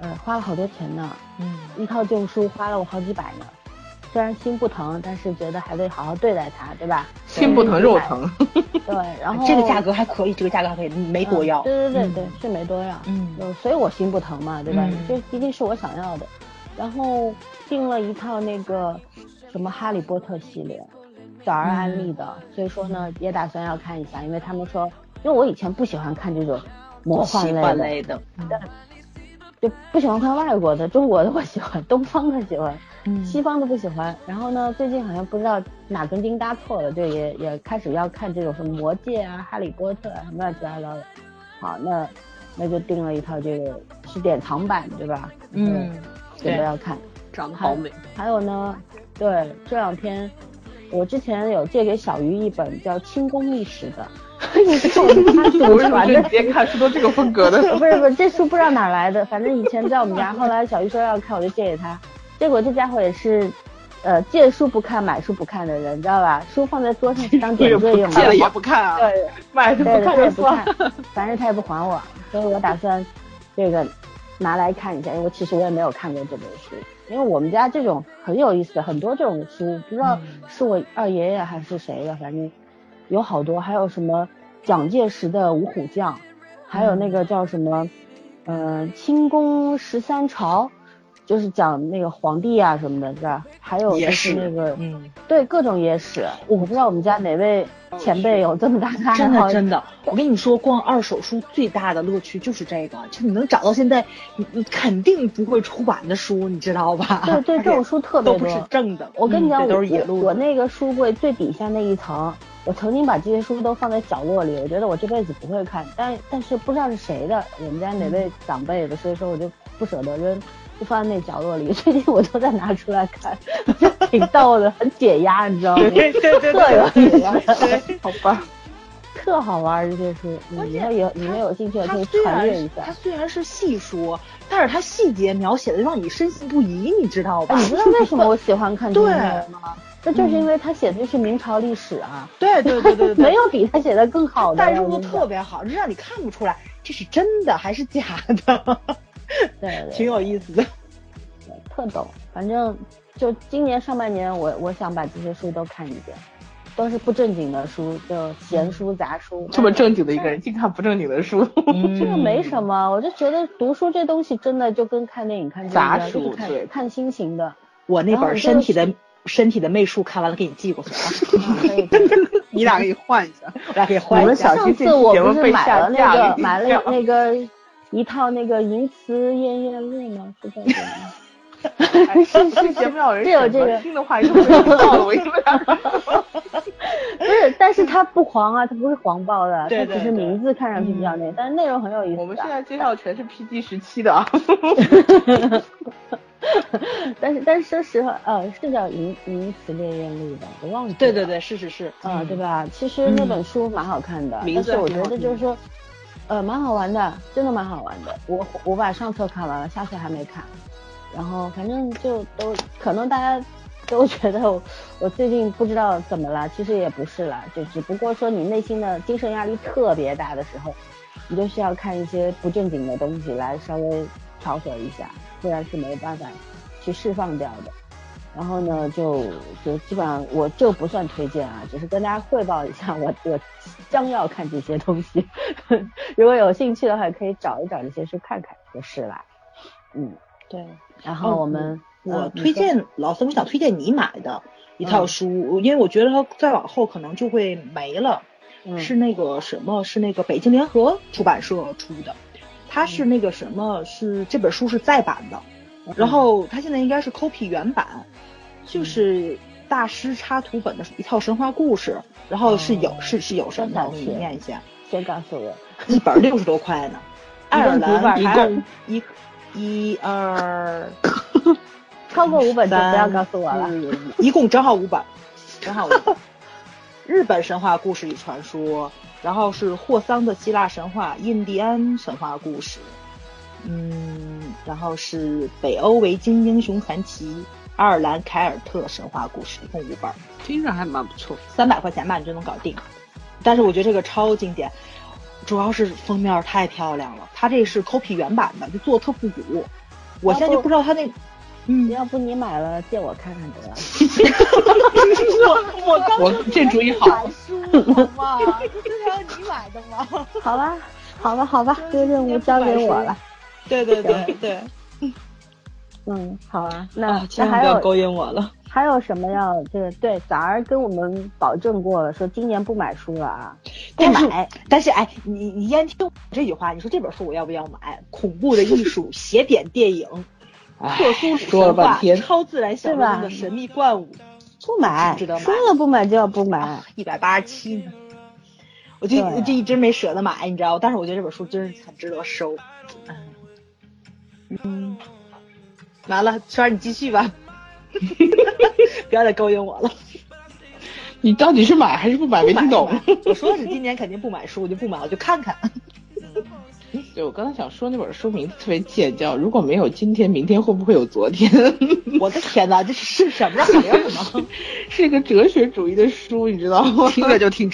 呃，花了好多钱呢，嗯，一套旧书花了我好几百呢。虽然心不疼，但是觉得还得好好对待它，对吧？心不疼肉疼。对，然 后这个价格还可以，这个价格还可以，没多要。嗯对对对嗯对，是没多要。嗯呃所以我心不疼嘛，对吧？嗯这毕竟是我想要的。然后订了一套那个什么哈利波特系列，找人安利的，所以说呢也打算要看一下，因为他们说，因为我以前不喜欢看这种魔幻类的，就不喜欢看外国的，中国的我喜欢，东方的喜欢，嗯西方的不喜欢。然后呢，最近好像不知道哪根筋搭错了，就也也开始要看这种什么魔戒啊、哈利波特啊什么乱七八糟的。好，那那就订了一套这个是典藏版对吧？嗯，准备要看。长得好美。还有呢，对，这两天我之前有借给小鱼一本叫《清宫秘史》的，也是我们家祖为什么传的。别看书都这个风格的？不是不是，这书不知道哪来的，反正以前在我们家，后来小鱼说要看，我就借给他。结果这家伙也是，呃，借书不看，买书不看的人，你知道吧？书放在桌上是当点缀用的。借了也不看啊。对，买的不看不算。看，反正他也不还我，所以我打算这个拿来看一下，因为其实我也没有看过这本书，因为我们家这种很有意思，很多这种书，不知道是我二爷爷还是谁的，反正有好多，还有什么蒋介石的五虎将，还有那个叫什么，嗯、清宫十三朝。就是讲那个皇帝啊什么的，是吧？还有就是那个，嗯，对各种野史，我不知道我们家哪位前辈有这么大的爱真好的真的，我跟你说，逛二手书最大的乐趣就是这个，就你能找到现在你你肯定不会出版的书，你知道吧？对对，这种书特别多。都不是正的。我跟你讲，我我。我那个书柜最底下那一层，我曾经把这些书都放在角落里，我觉得我这辈子不会看，但但是不知道是谁的，我们家哪位长辈的，所以说我就不舍得扔，就放在那角落里。最近我都在拿出来看，挺逗的，很解压，你知道吗？对对对特有意思，好吧，特好玩这些书。你，以后有你们有兴趣的可以传阅一下它。虽然是细书，但是它细节描写的让你深信不疑，你知道吧哎，？你知道为什么我喜欢看这 些对内容吗？那就是因为他写的是明朝历史啊，对对对对 没有比他写的更好的了。代入度我跟你讲特别好，就让你看不出来这是真的还是假的，对对，挺有意思的。对特懂。反正就今年上半年我，我想把这些书都看一遍，都是不正经的书，就闲书杂书。这么正经的一个人，净看不正经的书。这个没什么，我就觉得读书这东西真的就跟看电影、看杂书就是看对看心情的。我那本身体的身体的媚术看完了，给你寄过去 了。你俩可以换一下。我俩可以换一下。小心这上次我不是买了那个买了那个一套那个《淫词艳艳录》吗？是叫什么？哎是是节目要有人是有这个听的话，就 不是，但是它不黄啊，它不是黄暴的，对它只是名字看上去比较那，但是内容很有意思。我们现在介绍全是 PG 十七的啊。但是但是说实话，呃，是叫《淫淫词烈焰录》的，我忘记了。对对对，是是是，啊、嗯对？吧？其实那本书蛮好看的，但是我觉得就是说，呃，蛮好玩的，真的蛮好玩的。我我把上册看完了，下册还没看，然后反正就都可能大家都觉得我最近不知道怎么了，其实也不是啦，就只不过说你内心的精神压力特别大的时候，你就需要看一些不正经的东西来稍微调和一下，不然是没有办法去释放掉的。然后呢，就就基本上我这不算推荐啊，只是跟大家汇报一下我我将要看这些东西，如果有兴趣的话，可以找一找这些书看看就是啦。嗯，对。然后我们、我嗯推荐老师，我想推荐你买的一套书，因为我觉得它再往后可能就会没了。嗯是那个什么？是那个北京联合出版社出的，它是那个什么？是这本书是再版的，然后他现在应该是 copy 原版，就是大师插图本的一套神话故事，然后是有、哦是是有神的，我给你是念一下，先告诉我，一本六十多块呢，爱尔兰一共一一二 超过五本就不要告诉我了。一共正好五本，正好五本。日本神话故事与传说，然后是霍桑的希腊神话、印第安神话故事，嗯，然后是北欧维京英雄传奇、爱尔兰凯尔特神话故事，一共五本，听着还蛮不错。三百块钱吧，你就能搞定。但是我觉得这个超经典，主要是封面太漂亮了，它这是 copy 原版的，就做得特复古。我现在就不知道它那，嗯，要不你买了借我看看得了。我我刚我这主意好，书好吗？这要你买的吗？好吧，好吧，好吧，这个任务交给我了。对对对对，嗯，好啊，那、啊，千那还有万不要勾引我了。还有什么要这个？对，早儿跟我们保证过了，说今年不买书了啊，不买。但是哎，你你先听我这句话，你说这本书我要不要买？恐怖的艺术、邪典电影、哎特殊说话、超自然小说对吧中的神秘怪物，不买，值得买说了不买就要不买。一百八十七呢。我就对就一直没舍得买，你知道？但是我觉得这本书真是很值得收。嗯，完了，圈儿你继续吧，不要再勾引我了。你到底是买还是不买？没听懂。我说是今年肯定不买书，我就不买，我就看看。对，我刚才想说那本书名字特别贱，叫《如果没有今天，明天会不会有昨天》？我的天哪，这是什么玩意儿吗？是一个哲学主义的书，你知道吗？听着就挺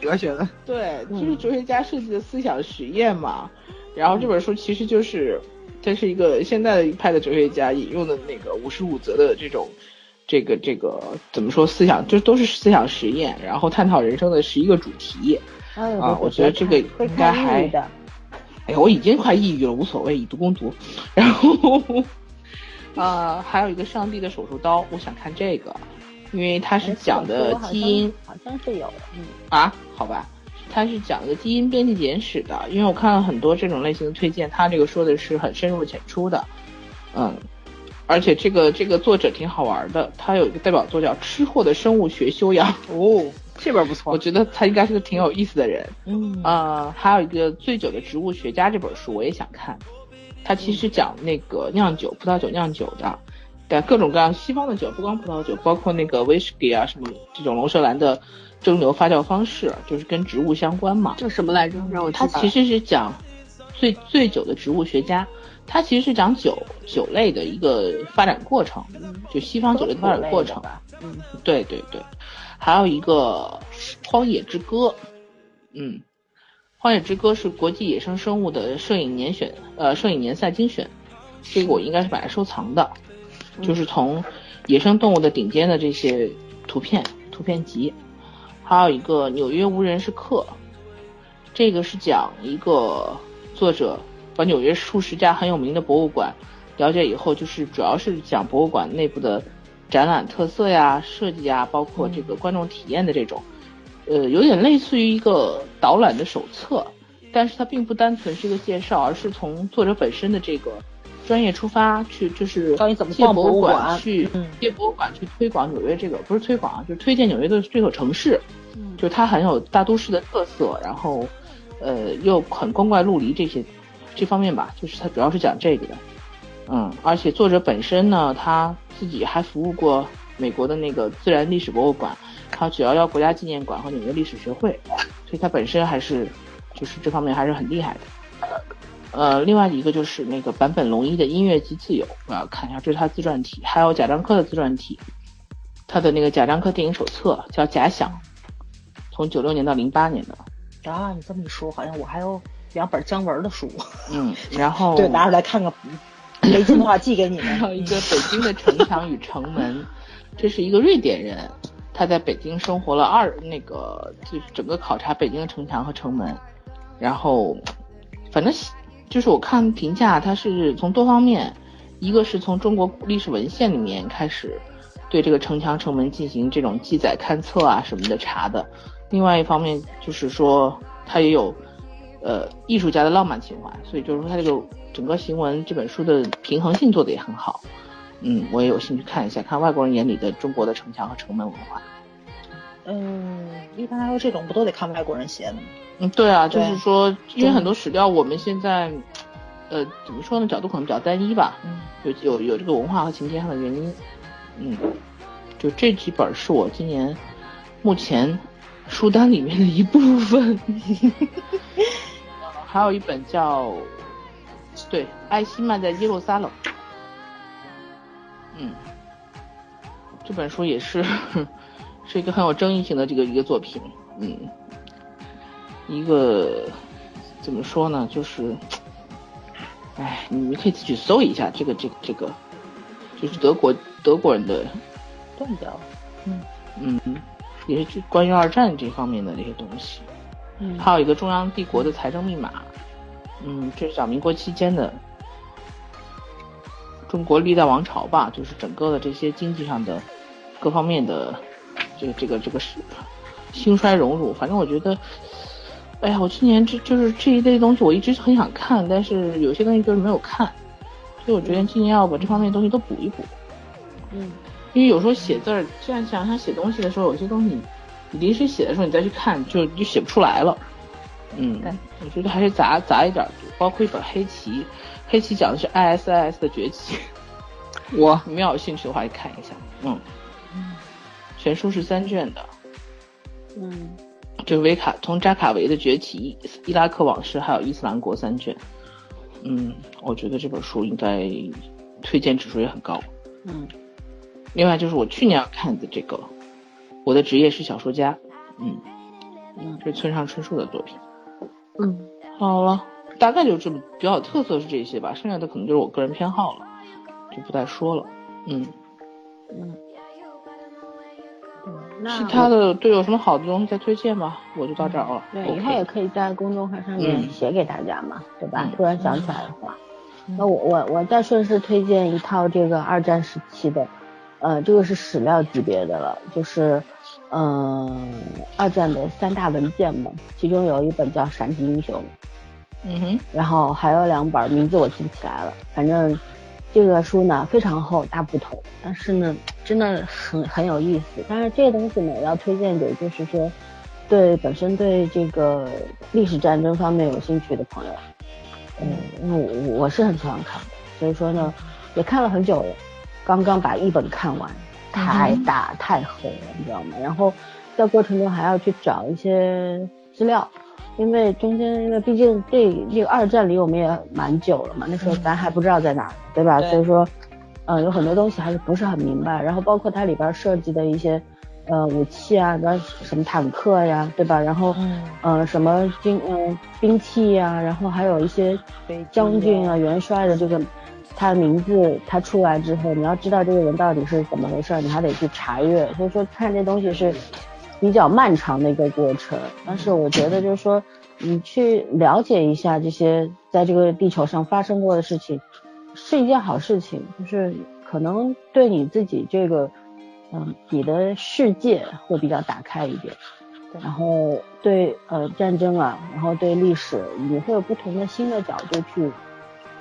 哲学的。对，就是哲学家设计的思想实验嘛。然后这本书其实就是，这是一个现在的一派的哲学家引用的那个五十五则的这种，这个这个怎么说思想，就都是思想实验，然后探讨人生的十一个主题。哎啊我觉得这个应该还。哎呀，我已经快抑郁了，无所谓，以毒攻毒。然后，呃，还有一个上帝的手术刀，我想看这个，因为它是讲的基因好像是有的，嗯，啊，好吧，它是讲个基因编辑简史的，因为我看了很多这种类型的推荐，它这个说的是很深入浅出的，嗯，而且这个这个作者挺好玩的，他有一个代表作叫《吃货的生物学修养》，哦，这本不错我。觉得他应该是个挺有意思的人。嗯呃，还有一个《醉酒的植物学家》这本书我也想看，他其实讲那个酿酒、葡萄酒酿酒的，对各种各样西方的酒，不光葡萄酒，包括那个威士忌啊什么这种龙舌兰的蒸馏发酵方式，就是跟植物相关嘛。这什么来着？让我它其实是讲醉醉酒的植物学家，它其实是讲酒酒类的一个发展过程，就西方酒类的发展过程。吧。嗯，对对对，还有一个《荒野之歌》，嗯，《荒野之歌》是国际野生生物的摄影年选，呃，摄影年赛精选，这个我应该是把它收藏的，就是从野生动物的顶尖的这些图片图片集，还有一个《纽约无人是客》，这个是讲一个作者把纽约数十家很有名的博物馆了解以后，就是主要是讲博物馆内部的展览特色呀、设计呀，包括这个观众体验的这种，呃，有点类似于一个导览的手册，但是它并不单纯是一个介绍，而是从作者本身的这个专业出发去，就是教你怎么借逛博物馆馆去嗯借博物馆去推广纽约这个，不是推广啊，就是推荐纽约的这个城市，就是它很有大都市的特色，然后呃又很光怪陆离这些这方面吧，就是它主要是讲这个的。嗯，而且作者本身呢，他自己还服务过美国的那个自然历史博物馆，还有九幺幺国家纪念馆和纽约历史学会，所以他本身还是就是这方面还是很厉害的。呃，另外一个就是那个坂本龙一的音乐及自由，我要看一下，这是他自传体，还有贾樟柯的自传体，他的那个贾樟柯电影手册叫《假想》，从九六年到零八年的，啊，你这么一说，好像我还有两本姜文的书，嗯，然后 对，拿出来看看。没劲的话寄给你们。还有一个北京的城墙与城门，这是一个瑞典人，他在北京生活了二那个就是整个考察北京的城墙和城门，然后反正就是我看评价，他是从多方面，一个是从中国历史文献里面开始对这个城墙城门进行这种记载勘测啊什么的查的，另外一方面就是说他也有呃艺术家的浪漫情怀，所以就是说他这个。整个行文这本书的平衡性做得也很好，嗯，我也有兴趣看一下，看外国人眼里的中国的城墙和城门文化。嗯，一般来说这种不都得看外国人写的吗？嗯，对啊，就是说，因为很多史料我们现在，呃，怎么说呢，角度可能比较单一吧，嗯，有有有这个文化和情节上的原因，嗯，就这几本是我今年目前书单里面的一部分，还有一本叫。对，艾希曼在耶路撒冷。嗯，这本书也是是一个很有争议性的这个一个作品。嗯，一个怎么说呢？就是，哎，你们可以自己搜一下这个这个这个，就是德国德国人的断掉。嗯嗯，也是关于二战这方面的这些东西。嗯，还有一个中央帝国的财政密码。嗯，这是讲民国期间的中国历代王朝吧，就是整个的这些经济上的各方面的这个这个这个是兴衰荣辱。反正我觉得，哎呀，我今年这就是这一类东西，我一直很想看，但是有些东西就是没有看，所以我觉得今年要把这方面的东西都补一补。嗯，因为有时候写字儿，这样想想写东西的时候，有些东西你你临时写的时候，你再去看，就就写不出来了。嗯，我觉得还是杂杂一点读，包括一本《黑棋》，《黑棋》讲的是 ISIS 的崛起。我你们要有兴趣的话，去看一下。嗯，全书是三卷的。嗯，就是维卡从扎卡维的崛起、伊拉克往事，还有伊斯兰国三卷。嗯，我觉得这本书应该推荐指数也很高。嗯，另外就是我去年要看的这个，我的职业是小说家。嗯，嗯，这是村上春树的作品。嗯，好了，大概就这么比较有特色是这些吧，剩下的可能就是我个人偏好了，就不再说了。嗯，嗯，那其他的对有什么好的东西再推荐吧，我就到这儿了。对以后也可以在公众号上面嗯。写给大家嘛，对吧？嗯。突然想起来的话，那我我我再顺势推荐一套这个二战时期的，呃，这个是史料级别的了，就是嗯、呃二战的三大文件嘛，其中有一本叫《闪击英雄》，嗯哼，然后还有两本名字我记不起来了，反正这个书呢非常厚，大部头，但是呢真的很很有意思。但是这个东西呢要推荐给就是说对本身对这个历史战争方面有兴趣的朋友，嗯，因为我我是很喜欢看的，所以说呢也看了很久了，刚刚把一本看完，太大太厚了，你知道吗？然后在过程中还要去找一些资料。因为中间，因为毕竟这这个二战离我们也蛮久了嘛，那时候咱还不知道在哪儿，对吧？对所以说，呃，有很多东西还是不是很明白。然后包括它里边设计的一些，呃，武器啊，什么坦克呀，对吧？然后，嗯呃，什么军，嗯、兵器呀，然后还有一些将军啊、元帅的这个他的名字，他出来之后，你要知道这个人到底是怎么回事，你还得去查阅。所以说，看这东西是比较漫长的一个过程。但是我觉得就是说，你去了解一下这些在这个地球上发生过的事情，是一件好事情，就是可能对你自己这个，嗯，你的世界会比较打开一点。然后对呃战争啊，然后对历史，你会有不同的新的角度去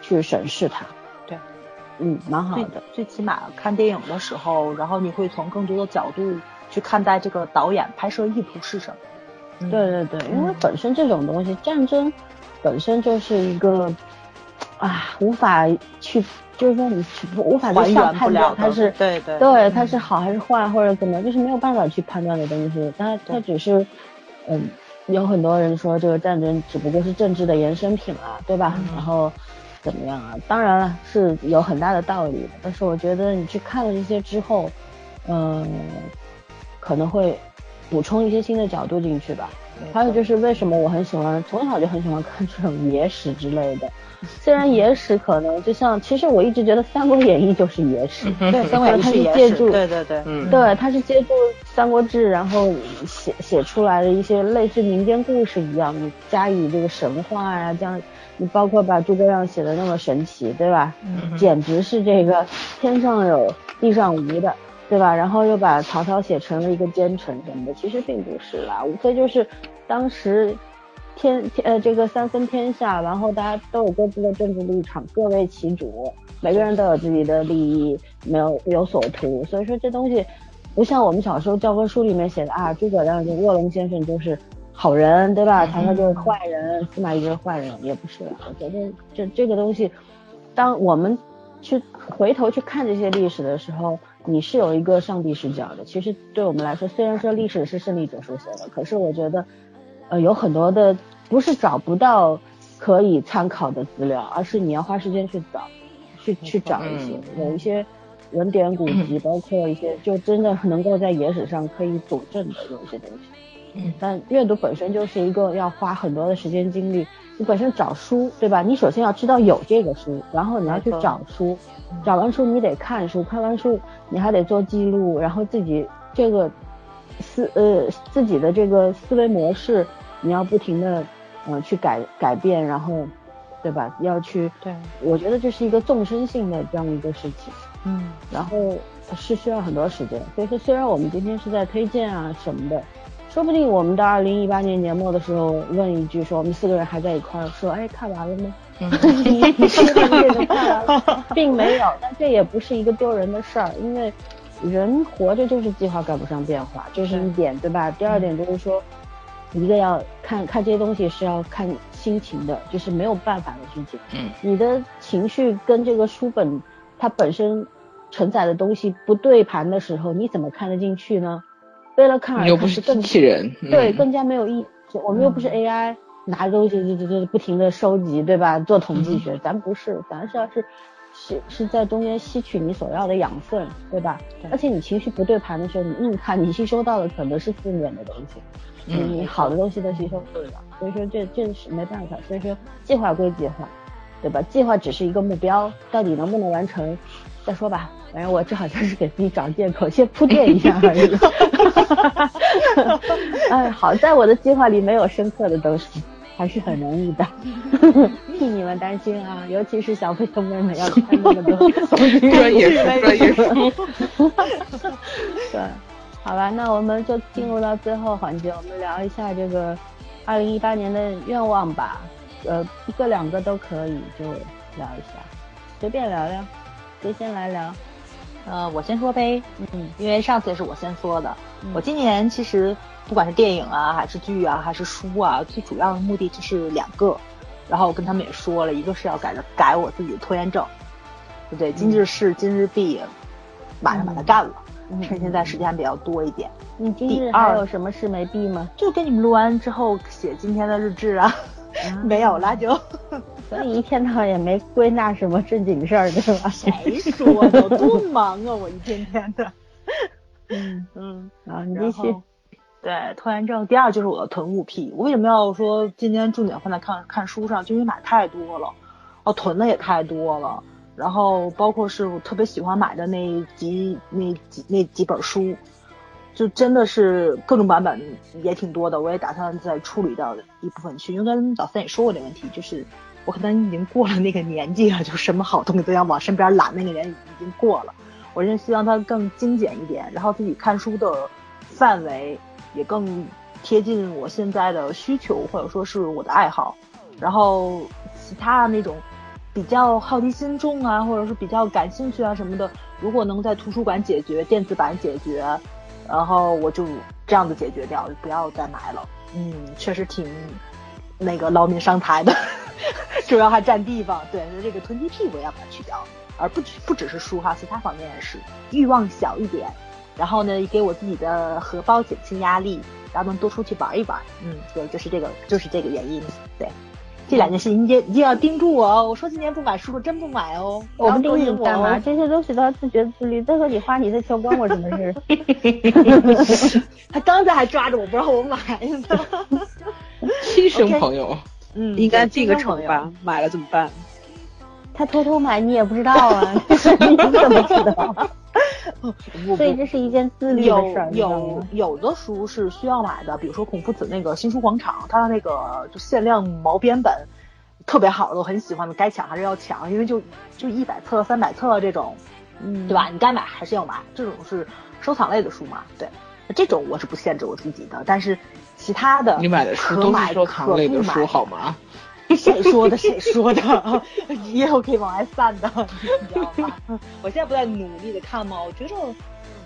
去审视它。对，嗯，蛮好的。最起码看电影的时候，然后你会从更多的角度去看待这个导演拍摄意图是什么。嗯对对对，因为本身这种东西，战争本身就是一个啊，无法去，就是说你去无法去判断它是对对对它是好还是坏，或者怎么，就是没有办法去判断的东西。它它只是，嗯，有很多人说这个战争只不过是政治的衍生品啊，对吧？然后怎么样啊？当然了，是有很大的道理的，但是我觉得你去看了这些之后，嗯、可能会补充一些新的角度进去吧。还有就是为什么我很喜欢，从小就很喜欢看这种野史之类的。虽然野史可能就像，其实我一直觉得《三国演义》就是野史，对，三国演义它是借助，对对对，嗯，对，它是借助《三国志》，然后写写出来的一些类似民间故事一样，你加以这个神话呀、这样你包括把诸葛亮写的那么神奇，对吧？嗯。简直是这个天上有地上无的，对吧？然后又把曹操写成了一个奸臣什么的，其实并不是啦，无非就是当时天天呃这个三分天下，然后大家都有各自的政治立场，各为其主，每个人都有自己的利益，没有有所图，所以说这东西不像我们小时候教科书里面写的啊，诸葛亮就卧龙先生就是好人，对吧？曹操就是坏人，司马懿就是坏人，也不是啦。我觉得这这个东西，当我们去回头去看这些历史的时候，你是有一个上帝视角的。其实对我们来说，虽然说历史是胜利者书写的，可是我觉得，呃，有很多的不是找不到可以参考的资料，而是你要花时间去找，去去找一些，有一些文典古籍，包括一些就真的能够在野史上可以佐证的有一些东西。嗯但阅读本身就是一个要花很多的时间精力。你本身找书，对吧？你首先要知道有这个书，然后你要去找书，找完书你得看书，看完书你还得做记录，然后自己这个思呃自己的这个思维模式，你要不停的呃去改改变，然后对吧？要去，对，我觉得这是一个纵深性的这样一个事情，嗯，然后是需要很多时间。所以说，虽然我们今天是在推荐啊什么的，说不定我们到二零一八年年末的时候问一句，说我们四个人还在一块儿，说，哎，看完了吗？你你这个看完了，并没有，但这也不是一个丢人的事儿，因为人活着就是计划赶不上变化，这是一点，对吧？第二点就是说，一个要看看这些东西是要看心情的，就是没有办法的事情。嗯，你的情绪跟这个书本它本身承载的东西不对盘的时候，你怎么看得进去呢？为了看而你又不是更机器人，对，嗯更加没有意义。我们又不是 AI，、拿着东西就就就不停的收集，对吧？做统计学，咱不是，咱是要是是是在中间吸取你所要的养分，对吧？而且你情绪不对盘的时候，你硬看，你吸收到的可能是负面的东西，你嗯你好的东西都吸收不了。所以说这这是没办法。所以说计划归计划，对吧？计划只是一个目标，到底能不能完成再说吧。反正我这好像是给自己找借口，先铺垫一下而已。哎，好在我的计划里没有深刻的东西，还是很容易的。替你们担心啊，尤其是小朋友妹妹要看那么多专业书，专业书。对，好吧，那我们就进入到最后环节，我们聊一下这个二零一八年的愿望吧。呃，一个两个都可以，就聊一下，随便聊聊，谁先来聊？呃，我先说呗，嗯，因为上次也是我先说的。嗯我今年其实不管是电影啊，还是剧啊，还是书啊，最主要的目的就是两个。然后我跟他们也说了，一个是要改的改我自己的拖延症，对不对？今日事今日毕，马上把它干了。嗯趁现在时间还比较多一点，你今日二还有什么事没毕吗？就跟你们录完之后写今天的日志啊，没有了就。所以一天到晚也没归纳什么正经事儿，对吧？谁说的？我多忙啊！我一天天的。嗯 嗯，啊，你继然续后。对拖延症，第二就是我的囤物癖。我为什么要说今天重点放在看看书上？就因为买太多了，哦，囤的也太多了。然后包括是我特别喜欢买的那几那几那几本书，就真的是各种版本也挺多的。我也打算再处理掉一部分去，因为跟老三也说过这个问题，就是我可能已经过了那个年纪了，就什么好东西都要往身边揽，那个年已经过了。我是希望它更精简一点，然后自己看书的范围也更贴近我现在的需求，或者说是我的爱好。然后其他那种比较好奇心重啊，或者是比较感兴趣啊什么的，如果能在图书馆解决、电子版解决，然后我就这样子解决掉，就不要再买了。嗯，确实挺那个劳民伤财的，主要还占地方。对，这个囤积屁我也要把它去掉，而不只不只是书哈，其他方面也是欲望小一点，然后呢，给我自己的荷包减轻压力，然后能多出去玩一玩。嗯，对，就是这个，就是这个原因。对，这两件事情一定一定要盯住我哦。我说今年不买书，我真不买哦。我不盯你不我干嘛？哦。这些东西都要自觉自律。再说你花你的钱关我什么事？他刚才还抓着我不让我买呢。亲生朋友，嗯，应该对进个亲生朋友城吧？买了怎么办？他偷偷买你也不知道啊，你怎么知道？所以这是一件自律的有事儿，有？有的书是需要买的，比如说孔夫子那个新书广场，它的那个就限量毛边本，特别好的，我很喜欢的，该抢还是要抢，因为就就一百册、三百册这种，嗯，对吧？你该买还是要买，这种是收藏类的书嘛，对，这种我是不限制我自己的，但是其他的你买的书都是可买收藏类的书好吗？谁说的？谁说的？也有可以往外散的，你知道吗？我现在不在努力的看吗？我觉得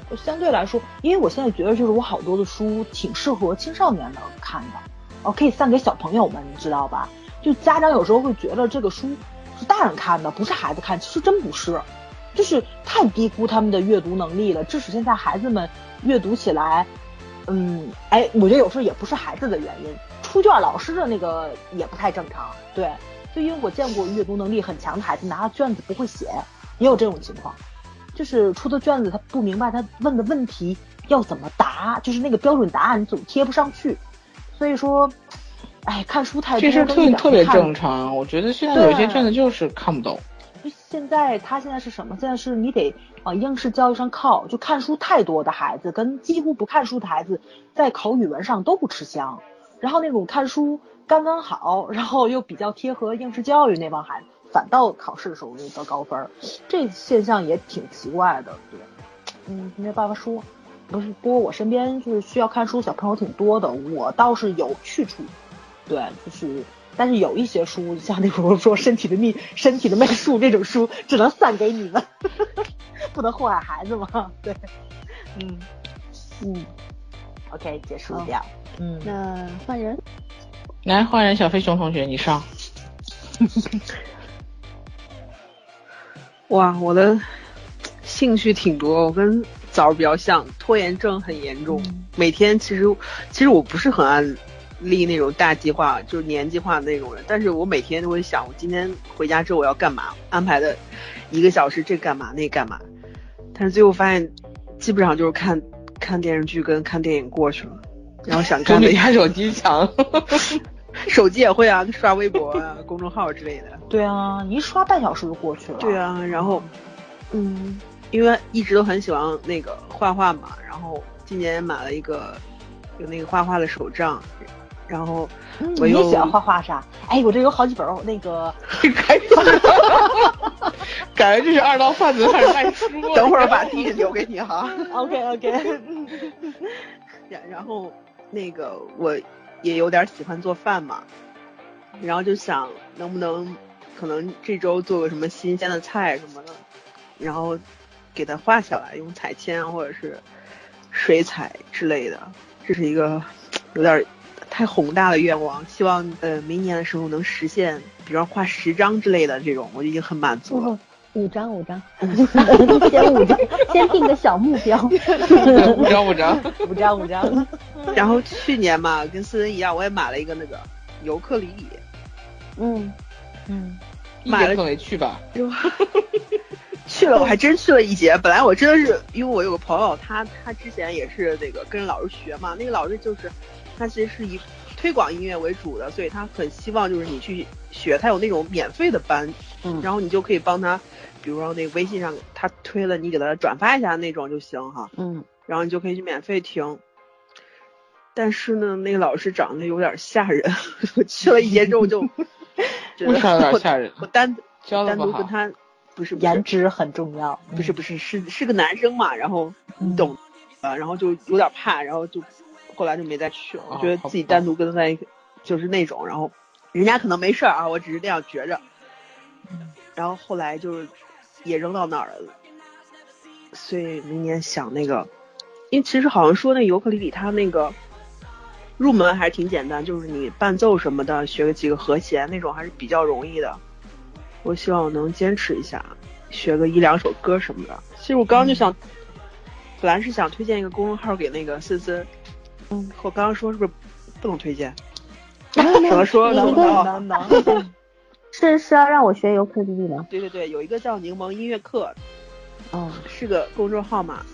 我相对来说，因为我现在觉得就是我好多的书挺适合青少年的看的，哦，可以散给小朋友们，你知道吧？就家长有时候会觉得这个书是大人看的，不是孩子看，其实真不是，就是太低估他们的阅读能力了，致使现在孩子们阅读起来，嗯，哎，我觉得有时候也不是孩子的原因，出卷老师的那个也不太正常，对，就因为我见过阅读能力很强的孩子拿到卷子不会写，也有这种情况，就是出的卷子他不明白他问的问题要怎么答，就是那个标准答案你总贴不上去，所以说，哎，看书太多这事特特别正常。我觉得现在有些卷子就是看不懂。现在他现在是什么？现在是你得往应试教育上靠，就看书太多的孩子跟几乎不看书的孩子，在考语文上都不吃香。然后那种看书刚刚好，然后又比较贴合应试教育那帮孩子，反倒考试的时候就得高分，这现象也挺奇怪的，对，嗯，没办法说。不是，不过我身边就是需要看书小朋友挺多的，我倒是有去处，对，就是，但是有一些书，像那种说身体的秘、身体的媚术这种书，只能散给你们，不能祸害孩子嘛，对，嗯。嗯，，OK，结束掉，嗯，那换人，来换人，小飞熊同学你上。哇，我的兴趣挺多，我跟枣儿比较像，拖延症很严重。每天其实其实我不是很按立那种大计划，就是年计划的那种人，但是我每天都会想，我今天回家之后我要干嘛，安排的一个小时这干嘛那干嘛，但是最后发现基本上就是看看电视剧跟看电影过去了，然后想看的比他手机强。手机也会啊，刷微博啊、公众号之类的。对啊，一刷半小时就过去了。对啊，然后，嗯，因为一直都很喜欢那个画画嘛，然后今年买了一个有那个画画的手账，然后嗯我又喜欢画画是吧？哎，我这有好几本儿那个，感觉 感觉这是二道贩子 开始卖书了。等会儿把地址留给你哈。OK OK，然然后那个我也有点喜欢做饭嘛，然后就想能不能可能这周做个什么新鲜的菜什么的，然后给它画下来，用彩铅或者是水彩之类的。这是一个有点太宏大的愿望，希望呃明年的时候能实现，比方画十张之类的这种，我就已经很满足了。五张五张，先五张，先定个小目标。五张五张，五张五张，然后去年嘛，跟思文一样，我也买了一个那个尤克里里。嗯，嗯，一节课没去吧？去了，我还真去了一节。本来我真的是，因为我有个朋友，他他之前也是那个跟着老师学嘛，那个老师就是他其实是以推广音乐为主的，所以他很希望就是你去学，他有那种免费的班，嗯然后你就可以帮他，比如说那个微信上他推了，你给他转发一下那种就行哈，嗯，然后你就可以去免费听。但是呢，那个老师长得有点 吓人，我去了一节之后就为啥有点吓人我我单单独跟。他不是颜值很重要。不是不是是是个男生嘛，然后你懂，啊，然后就有点怕，然后就后来就没再去了。我哦觉得自己单独跟他在一个就是那种，然后人家可能没事儿啊，我只是那样觉着。然后后来就是也扔到那儿了，所以明年想那个，因为其实好像说那尤克里里它那个入门还是挺简单，就是你伴奏什么的学个几个和弦那种还是比较容易的。我希望我能坚持一下，学个一两首歌什么的。其实我刚刚就想，本来是想推荐一个公众号给那个森森，嗯，我刚刚说是不是不能推荐？怎么说呢？一个哦能能，是是要让我学尤克里里吗？对对对，有一个叫柠檬音乐课，哦，是个公众号嘛，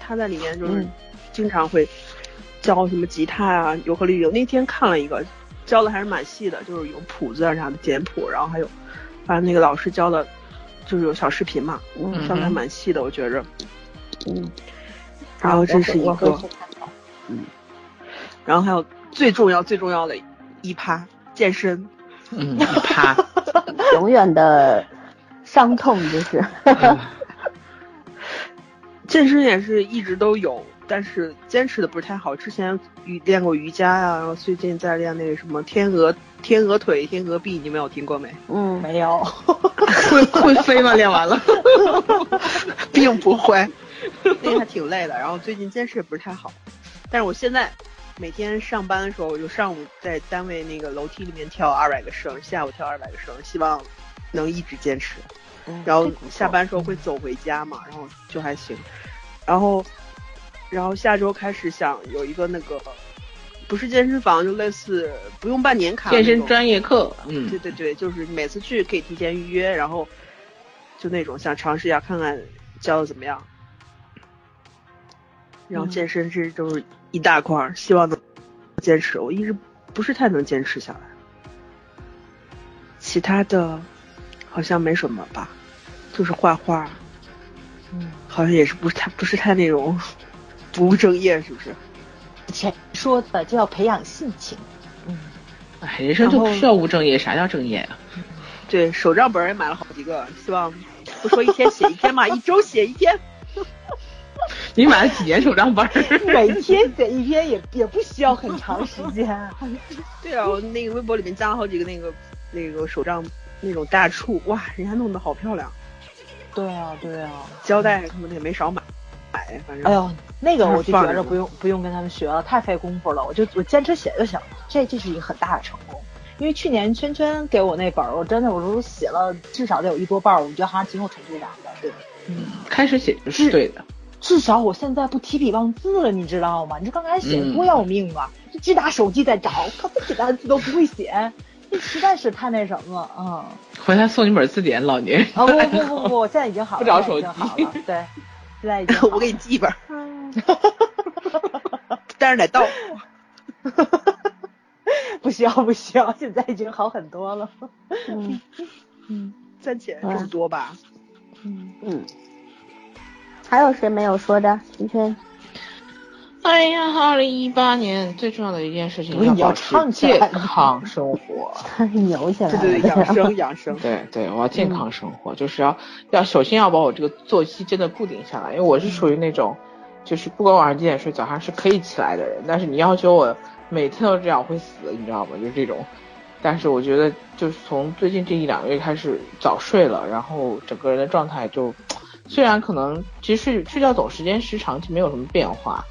他在里面就是嗯经常会教什么吉他啊、尤克里里。我那天看了一个，教的还是蛮细的，就是有谱子啊啥的简谱，然后还有，反正那个老师教的，就是有小视频嘛，嗯教的还蛮细的，我觉着。嗯，然后这是一个，去看看。然后还有最重要最重要的一趴健身。嗯，一趴。永远的伤痛就是，健身也是一直都有，但是坚持的不是太好。之前瑜练过瑜伽呀、然后最近在练那个什么天鹅天鹅腿、天鹅臂，你们有听过没？嗯，没有。会会飞吗？练完了，并不会，那个还挺累的。然后最近坚持也不是太好，但是我现在每天上班的时候，我就上午在单位那个楼梯里面跳二百个绳，下午跳二百个绳，希望能一直坚持。然后下班时候会走回家嘛，然后就还行。然后，然后下周开始想有一个那个，不是健身房，就类似不用办年卡健身专业课，嗯对，对对，就是每次去可以提前预约，然后就那种想尝试一下看看教的怎么样。然后健身这都是一大块儿，希望能坚持。我一直不是太能坚持下来，其他的好像没什么吧，就是画画，嗯，好像也是不是太不是太那种不务正业，是不是？前说的，就要培养性情。嗯，哎，人生就不需要务正业，啥叫正业啊？对，手账本也买了好几个，希望不说一天写一天嘛，一周写一天。你买了几年手账本？每天写一篇也也不需要很长时间。对啊，我那个微博里面加了好几个那个那个手账那种大处，哇，人家弄得好漂亮。对啊，对啊，胶带什么的也没少买，买反正。哎呦，那个我就觉着不用不用跟他们学了，太费功夫了，我就我坚持写就行了。这这是一个很大的成功，因为去年圈圈给我那本儿，我真的我都写了至少得有一多半，我觉得还是挺有成就感的。对，嗯，开始写就是对的。至少我现在不提笔忘字了，你知道吗？你这刚开始写多要命啊，就只打手机在找，可不简单的字都不会写，这实在是太那什么了，嗯。回来送你本字典，老年。啊不不不不，现在已经好了，不找手机好了，对，现在已经。我给你寄一本。但是得到。不需要不需要，现在已经好很多了。嗯嗯，暂且这么多吧。嗯嗯。还有谁没有说的？圈圈。哎呀，二零一八年最重要的一件事情要唱健康生活。牛起来对对对，养生养生。对对，我要健康生活，就是要要首先要把我这个作息真的固定下来，因为我是属于那种，就是不管晚上几点睡，早上是可以起来的人。但是你要求我每天都这样会死，你知道吗？就是这种。但是我觉得，就是从最近这一两个月开始早睡了，然后整个人的状态就。虽然可能其实睡睡觉总时间时长其实没有什么变化，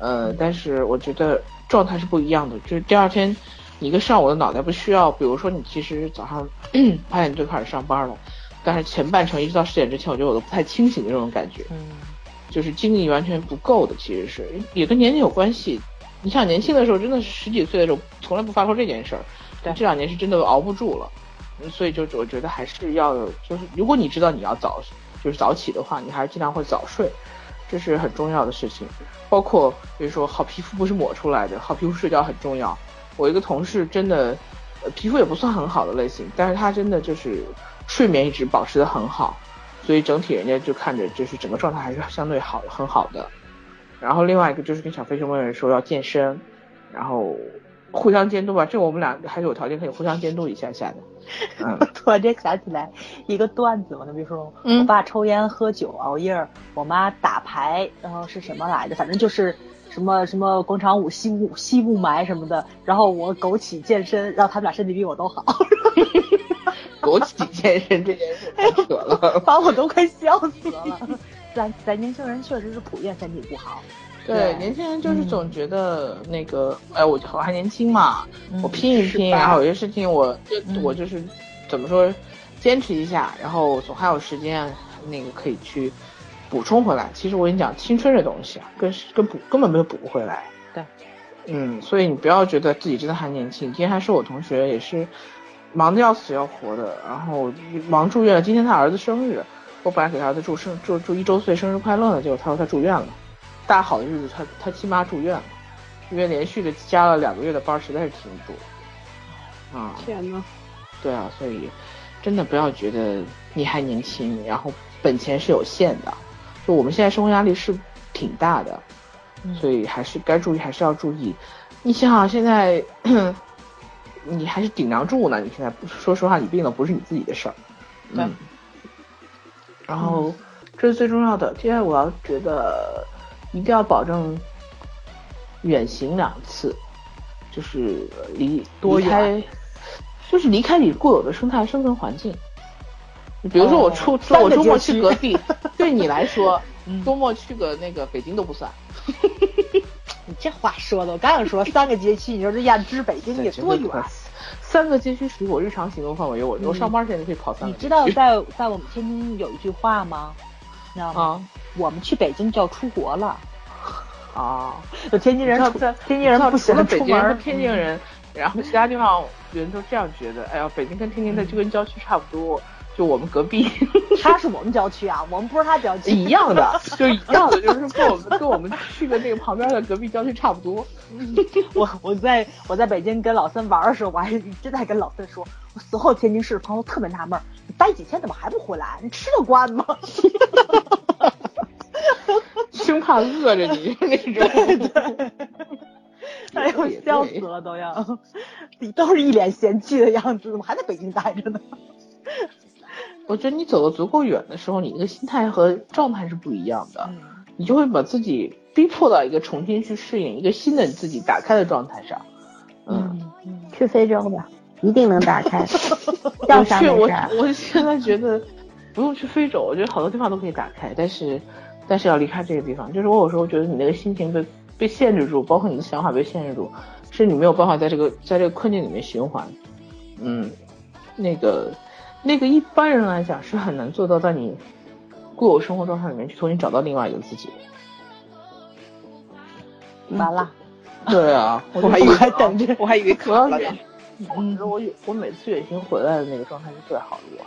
呃，但是我觉得状态是不一样的。就是第二天，你一个上午的脑袋不需要，比如说你其实早上 八点就开始上班了，但是前半程一直到十点之前，我觉得我都不太清醒的这种感觉，嗯，就是精力完全不够的，其实是也跟年龄有关系。你像年轻的时候真的是十几岁的时候从来不发愁这件事儿，但这两年是真的熬不住了，所以就我觉得还是要就是如果你知道你要早。就是早起的话，你还是尽量会早睡，这是很重要的事情。包括比如说，好皮肤不是抹出来的，好皮肤睡觉很重要。我一个同事真的，呃，皮肤也不算很好的类型，但是他真的就是睡眠一直保持的很好，所以整体人家就看着就是整个状态还是相对好很好的。然后另外一个就是跟小飞熊问说要健身，然后。互相监督吧，这我们俩还是有条件可以互相监督一下下的。嗯，突然间想起来一个段子嘛，那比如说我爸抽烟喝酒熬夜，我妈打牌，然后是什么来的？反正就是什么什么广场舞、吸雾吸雾霾什么的。然后我枸杞健身，然后他们俩身体比我都好。枸杞健身这件事太扯 了，把我都快笑死了。咱咱年轻人确实是普遍身体不好。对，年轻人就是总觉得那个，哎，我我还年轻嘛，我拼一拼，然后有些事情我就我就是怎么说，坚持一下，然后总还有时间那个可以去补充回来。其实我跟你讲，青春这东西啊，跟跟补根本没有补不回来。对，嗯，所以你不要觉得自己真的还年轻。今天还是我同学，也是忙得要死要活的，然后忙住院了。今天他儿子生日，我本来给他儿子祝生祝祝一周岁生日快乐呢，结果他说他住院了。大好的日子，他他亲妈住院了，因为连续的加了两个月的班，实在是挺不住。啊，天呐，对啊，所以真的不要觉得你还年轻，然后本钱是有限的，就我们现在生活压力是挺大的，所以还是该注意还是要注意。你想想现在，你还是顶梁柱呢，你现在说实话，你病了不是你自己的事儿。嗯。然后这是最重要的，接下来我要觉得。一定要保证远行两次，就是离离开，就是离开你固有的生态生存环境。比如说我出我周末去隔壁，对你来说，周末去个那个北京都不算。你这话说的，我刚想说 三个街区，你说这亚之北京也多远？三个街区属于我日常行动范围，我我上班前就可以跑三个。你知道在在我们天津有一句话吗？你知道吗？我们去北京就要出国了，啊！有天津人，天津人不喜欢北京，天津人，然后其他地方人都这样觉得。哎呀，北京跟天津的就跟郊区差不多，就我们隔壁。他是我们郊区啊，我们不是他郊区。一样的，就一样的，就是跟我们跟我们去的那个旁边的隔壁郊区差不多。我我在我在北京跟老三玩的时候，我还真在跟老三说，我所有天津市朋友特别纳闷。待几天怎么还不回来？你吃得惯吗？生怕饿着你那种。哎呦，笑死了都要，你都是一脸嫌弃的样子，怎么还在北京待着呢？我觉得你走的足够远的时候，你那个心态和状态是不一样的，你就会把自己逼迫到一个重新去适应一个新的自己打开的状态上。嗯，去非洲吧，一定能打开。要啥去我我现在觉得不用去非洲，我觉得好多地方都可以打开，但是但是要离开这个地方。就是我有时候觉得你那个心情被被限制住，包括你的想法被限制住，是你没有办法在这个在这个困境里面循环。嗯，那个。那个一般人来讲是很难做到，在你固有生活状态里面去重新找到另外一个自己。完了。对啊，我还以为还等着，我还以为可要远。嗯，我我每次远行回来的那个状态是最好的我。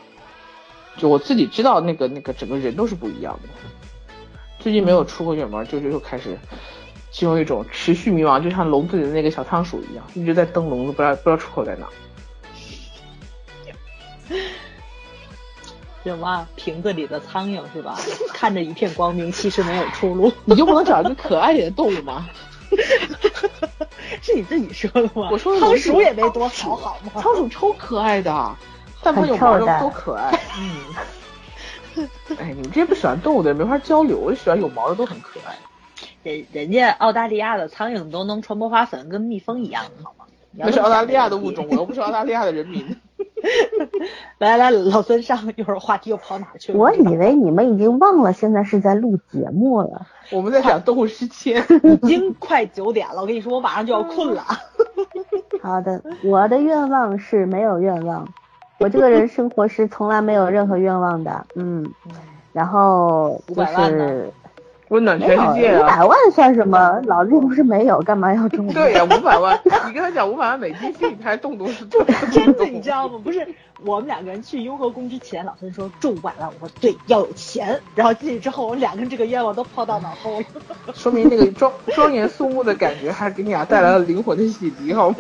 就我自己知道，那个那个整个人都是不一样的。最近没有出过远门，就就又开始进入一种持续迷茫，就像笼子里的那个小仓鼠一样，一直在蹬笼子，不知道不知道出口在哪。什么瓶子里的苍蝇是吧？看着一片光明，其实没有出路。你就不能找一个可爱点的动物吗？是你自己说的吗？我说仓鼠也没多好，好吗？仓鼠超可爱的，但凡有毛的都可爱。嗯。哎，你们这些不喜欢动物的人没法交流，我喜欢有毛的都很可爱。人人家澳大利亚的苍蝇都能传播花粉，跟蜜蜂一样，好吗？那是澳大利亚的物种，我又不是澳大利亚的人民。来来，老孙上，一会儿话题又跑哪去了？我以为你们已经忘了，现在是在录节目了。我们在讲动物世界，已经快九点了。我跟你说，我马上就要困了。好的，我的愿望是没有愿望，我这个人生活是从来没有任何愿望的。嗯，然后就是。温暖全世界啊！五百万算什么？老子又不是没有，干嘛要中？对呀，五百万，你跟他讲五百万美金，心里还动动是动。真的，你知道吗？不是，我们两个人去雍和宫之前，老孙说中五百万，我说对，要有钱。然后进去之后，我们两个人这个愿望都抛到脑后了。说明那个庄庄严肃穆的感觉，还给你俩带来了灵魂的洗涤，好吗？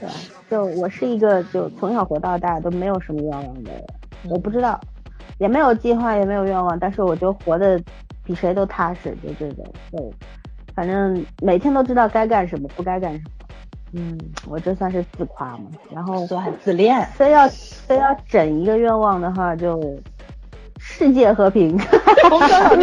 对，就我是一个就从小活到大都没有什么愿望的人，我不知道。也没有计划，也没有愿望，但是我就活得比谁都踏实，就这种，对反正每天都知道该干什么，不该干什么。嗯，我这算是自夸嘛。然后算自恋，非要非要整一个愿望的话，就。世界和平。我刚想说，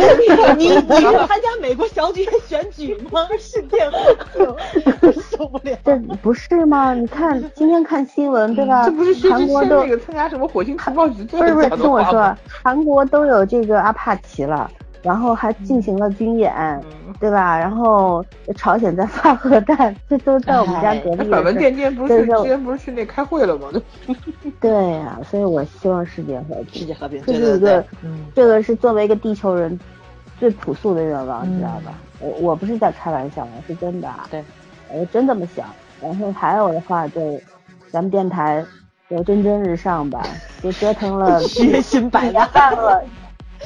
你你是 参加美国小姐选举吗？世界和平，受不了。这不是吗？你看 今天看新闻对吧？这不是韩国都那个参加什么火星情报局？不是不是，听我说，韩国都有这个阿帕奇了。然后还进行了军演，对吧？然后朝鲜在发核弹，这都在我们家隔壁。板门店店不是之前不是去那开会了吗？对 呀，所以我希望世界和平。世界和平，这是一个，这个是作为一个地球人最朴素的愿望，你知道吧？我我不是在开玩笑，是真的。对，我真这么想。然后还有的话，就咱们电台就蒸蒸日上吧，就折腾了 血薪百万了。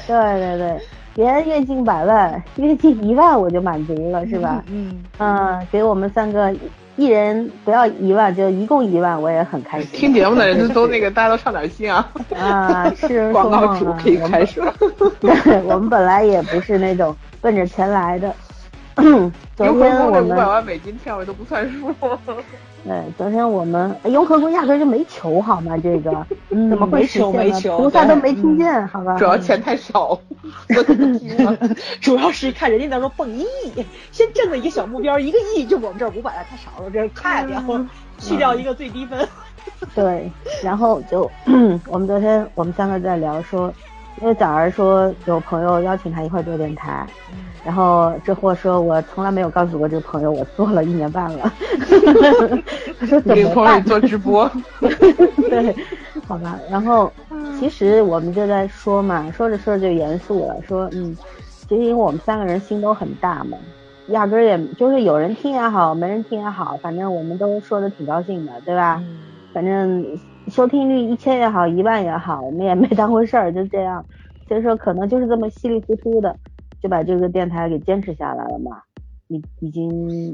对对对。别月进百万，月进一万我就满足了，是吧？嗯嗯，给我们三个一人不要一万，就一共一万，我也很开心。听节目的人都那个，大家都上点心啊！啊，是 广告主可以开始。对，我们本来也不是那种奔着钱来的。昨天我们五百万美金票都不算数。对，昨天我们雍和宫压根就没求好吗？这个怎么会求没球？菩萨都没听见，好吧？主要钱太少，主要是看人家那说蹦一亿，先挣了一个小目标，一个亿就我们这儿五百万太少了，这太掉，去掉一个最低分。对，然后就 我们昨天我们三个在聊说，因为早儿说有朋友邀请他一块做电台。然后这货说：“我从来没有告诉过这个朋友，我做了一年半了。” 他说：“怎么办？”做直播。对，好吧。然后其实我们就在说嘛，说着说着就严肃了，说：“嗯，其实因为我们三个人心都很大嘛，压根儿也就是有人听也好，没人听也好，反正我们都说的挺高兴的，对吧？反正收听率一千也好，一万也好，我们也没当回事儿，就这样。所以说，可能就是这么稀里糊涂的。”就把这个电台给坚持下来了嘛，已已经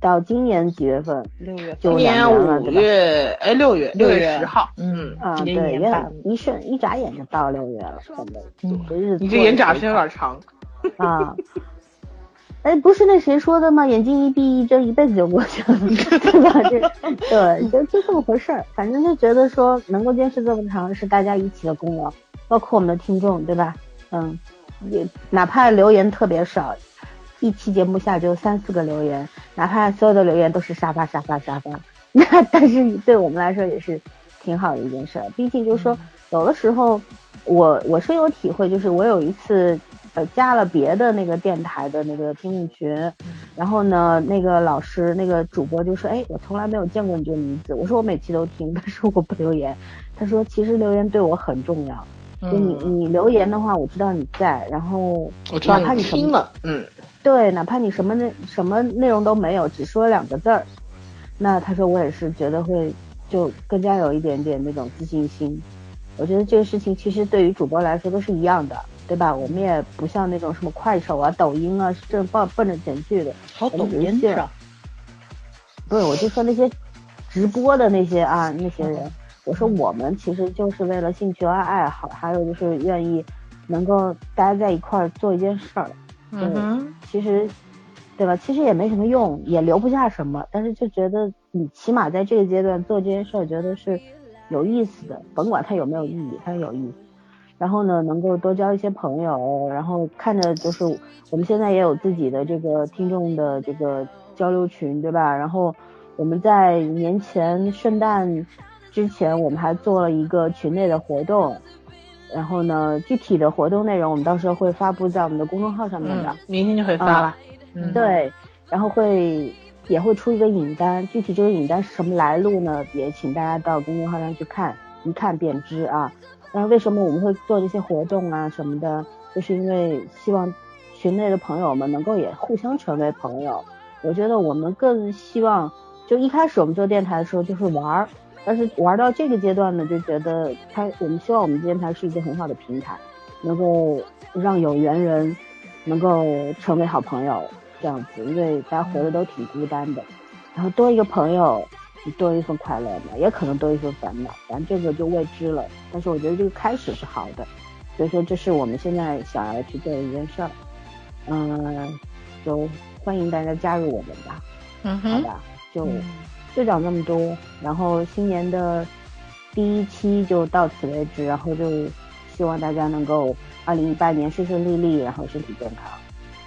到今年几月份？六月，今年五月，哎，六月，六月十号，嗯，啊，对，一瞬一眨眼就到六月了，真的，这日子你这眼眨时间有点长，啊，哎，不是那谁说的吗？眼睛一闭一睁，一辈子就过去了，对吧？这对，就就这么回事儿。反正就觉得说能够坚持这么长，是大家一起的功劳，包括我们的听众，对吧？嗯，也哪怕留言特别少，一期节目下只有三四个留言，哪怕所有的留言都是沙发沙发沙发，那但是对我们来说也是挺好的一件事儿。毕竟就是说，有的时候我我深有体会，就是我有一次。呃，加了别的那个电台的那个听众群，然后呢，那个老师那个主播就说，哎，我从来没有见过你这个名字。我说我每期都听，但是我不留言。他说其实留言对我很重要，就你你留言的话，我知道你在，然后哪怕你听了，嗯，对，哪怕你什么内什么内容都没有，只说两个字儿，那他说我也是觉得会就更加有一点点那种自信心。我觉得这个事情其实对于主播来说都是一样的。对吧？我们也不像那种什么快手啊、抖音啊，正奔奔着钱去的。好抖音是？不是，我就说那些直播的那些啊，那些人。我说我们其实就是为了兴趣和爱好，还有就是愿意能够大家在一块儿做一件事儿。嗯其实，对吧？其实也没什么用，也留不下什么，但是就觉得你起码在这个阶段做这件事儿，觉得是有意思的，甭管它有没有意义，它有意思。然后呢，能够多交一些朋友，然后看着就是我们现在也有自己的这个听众的这个交流群，对吧？然后我们在年前圣诞之前，我们还做了一个群内的活动，然后呢，具体的活动内容我们到时候会发布在我们的公众号上面的，明天就会发了。嗯，对，然后会也会出一个影单，具体这个影单是什么来路呢？也请大家到公众号上去看，一看便知啊。那为什么我们会做这些活动啊什么的？就是因为希望群内的朋友们能够也互相成为朋友。我觉得我们更希望，就一开始我们做电台的时候就是玩儿，但是玩到这个阶段呢，就觉得它，我们希望我们电台是一个很好的平台，能够让有缘人能够成为好朋友这样子，因为大家活得都挺孤单的，然后多一个朋友。多一份快乐嘛，也可能多一份烦恼，反正这个就未知了。但是我觉得这个开始是好的，所以说这是我们现在想要去做的一件事儿。嗯，就欢迎大家加入我们吧。嗯好吧，就就讲这么多。然后新年的第一期就到此为止，然后就希望大家能够二零一八年顺顺利利，然后身体健康，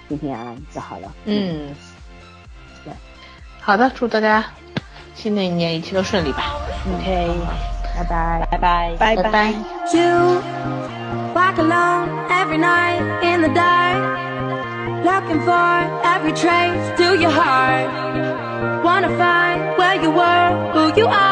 平平安安就好了。嗯，对，好的，祝大家。新的一年一切都顺利吧。OK，拜拜，拜拜，拜拜。You walk alone every night in the dark, looking for every trace to your heart. Wanna find where you were, who you are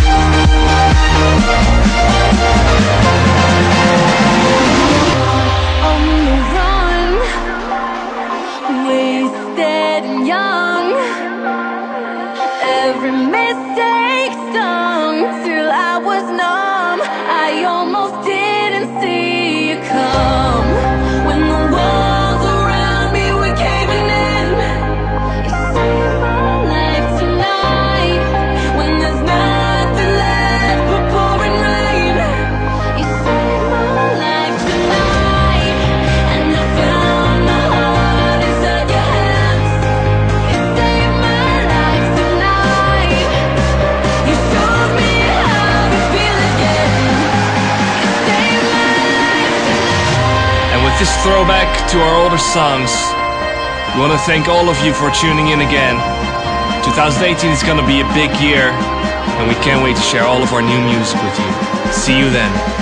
Quickest throwback to our older songs. We want to thank all of you for tuning in again. 2018 is going to be a big year, and we can't wait to share all of our new music with you. See you then.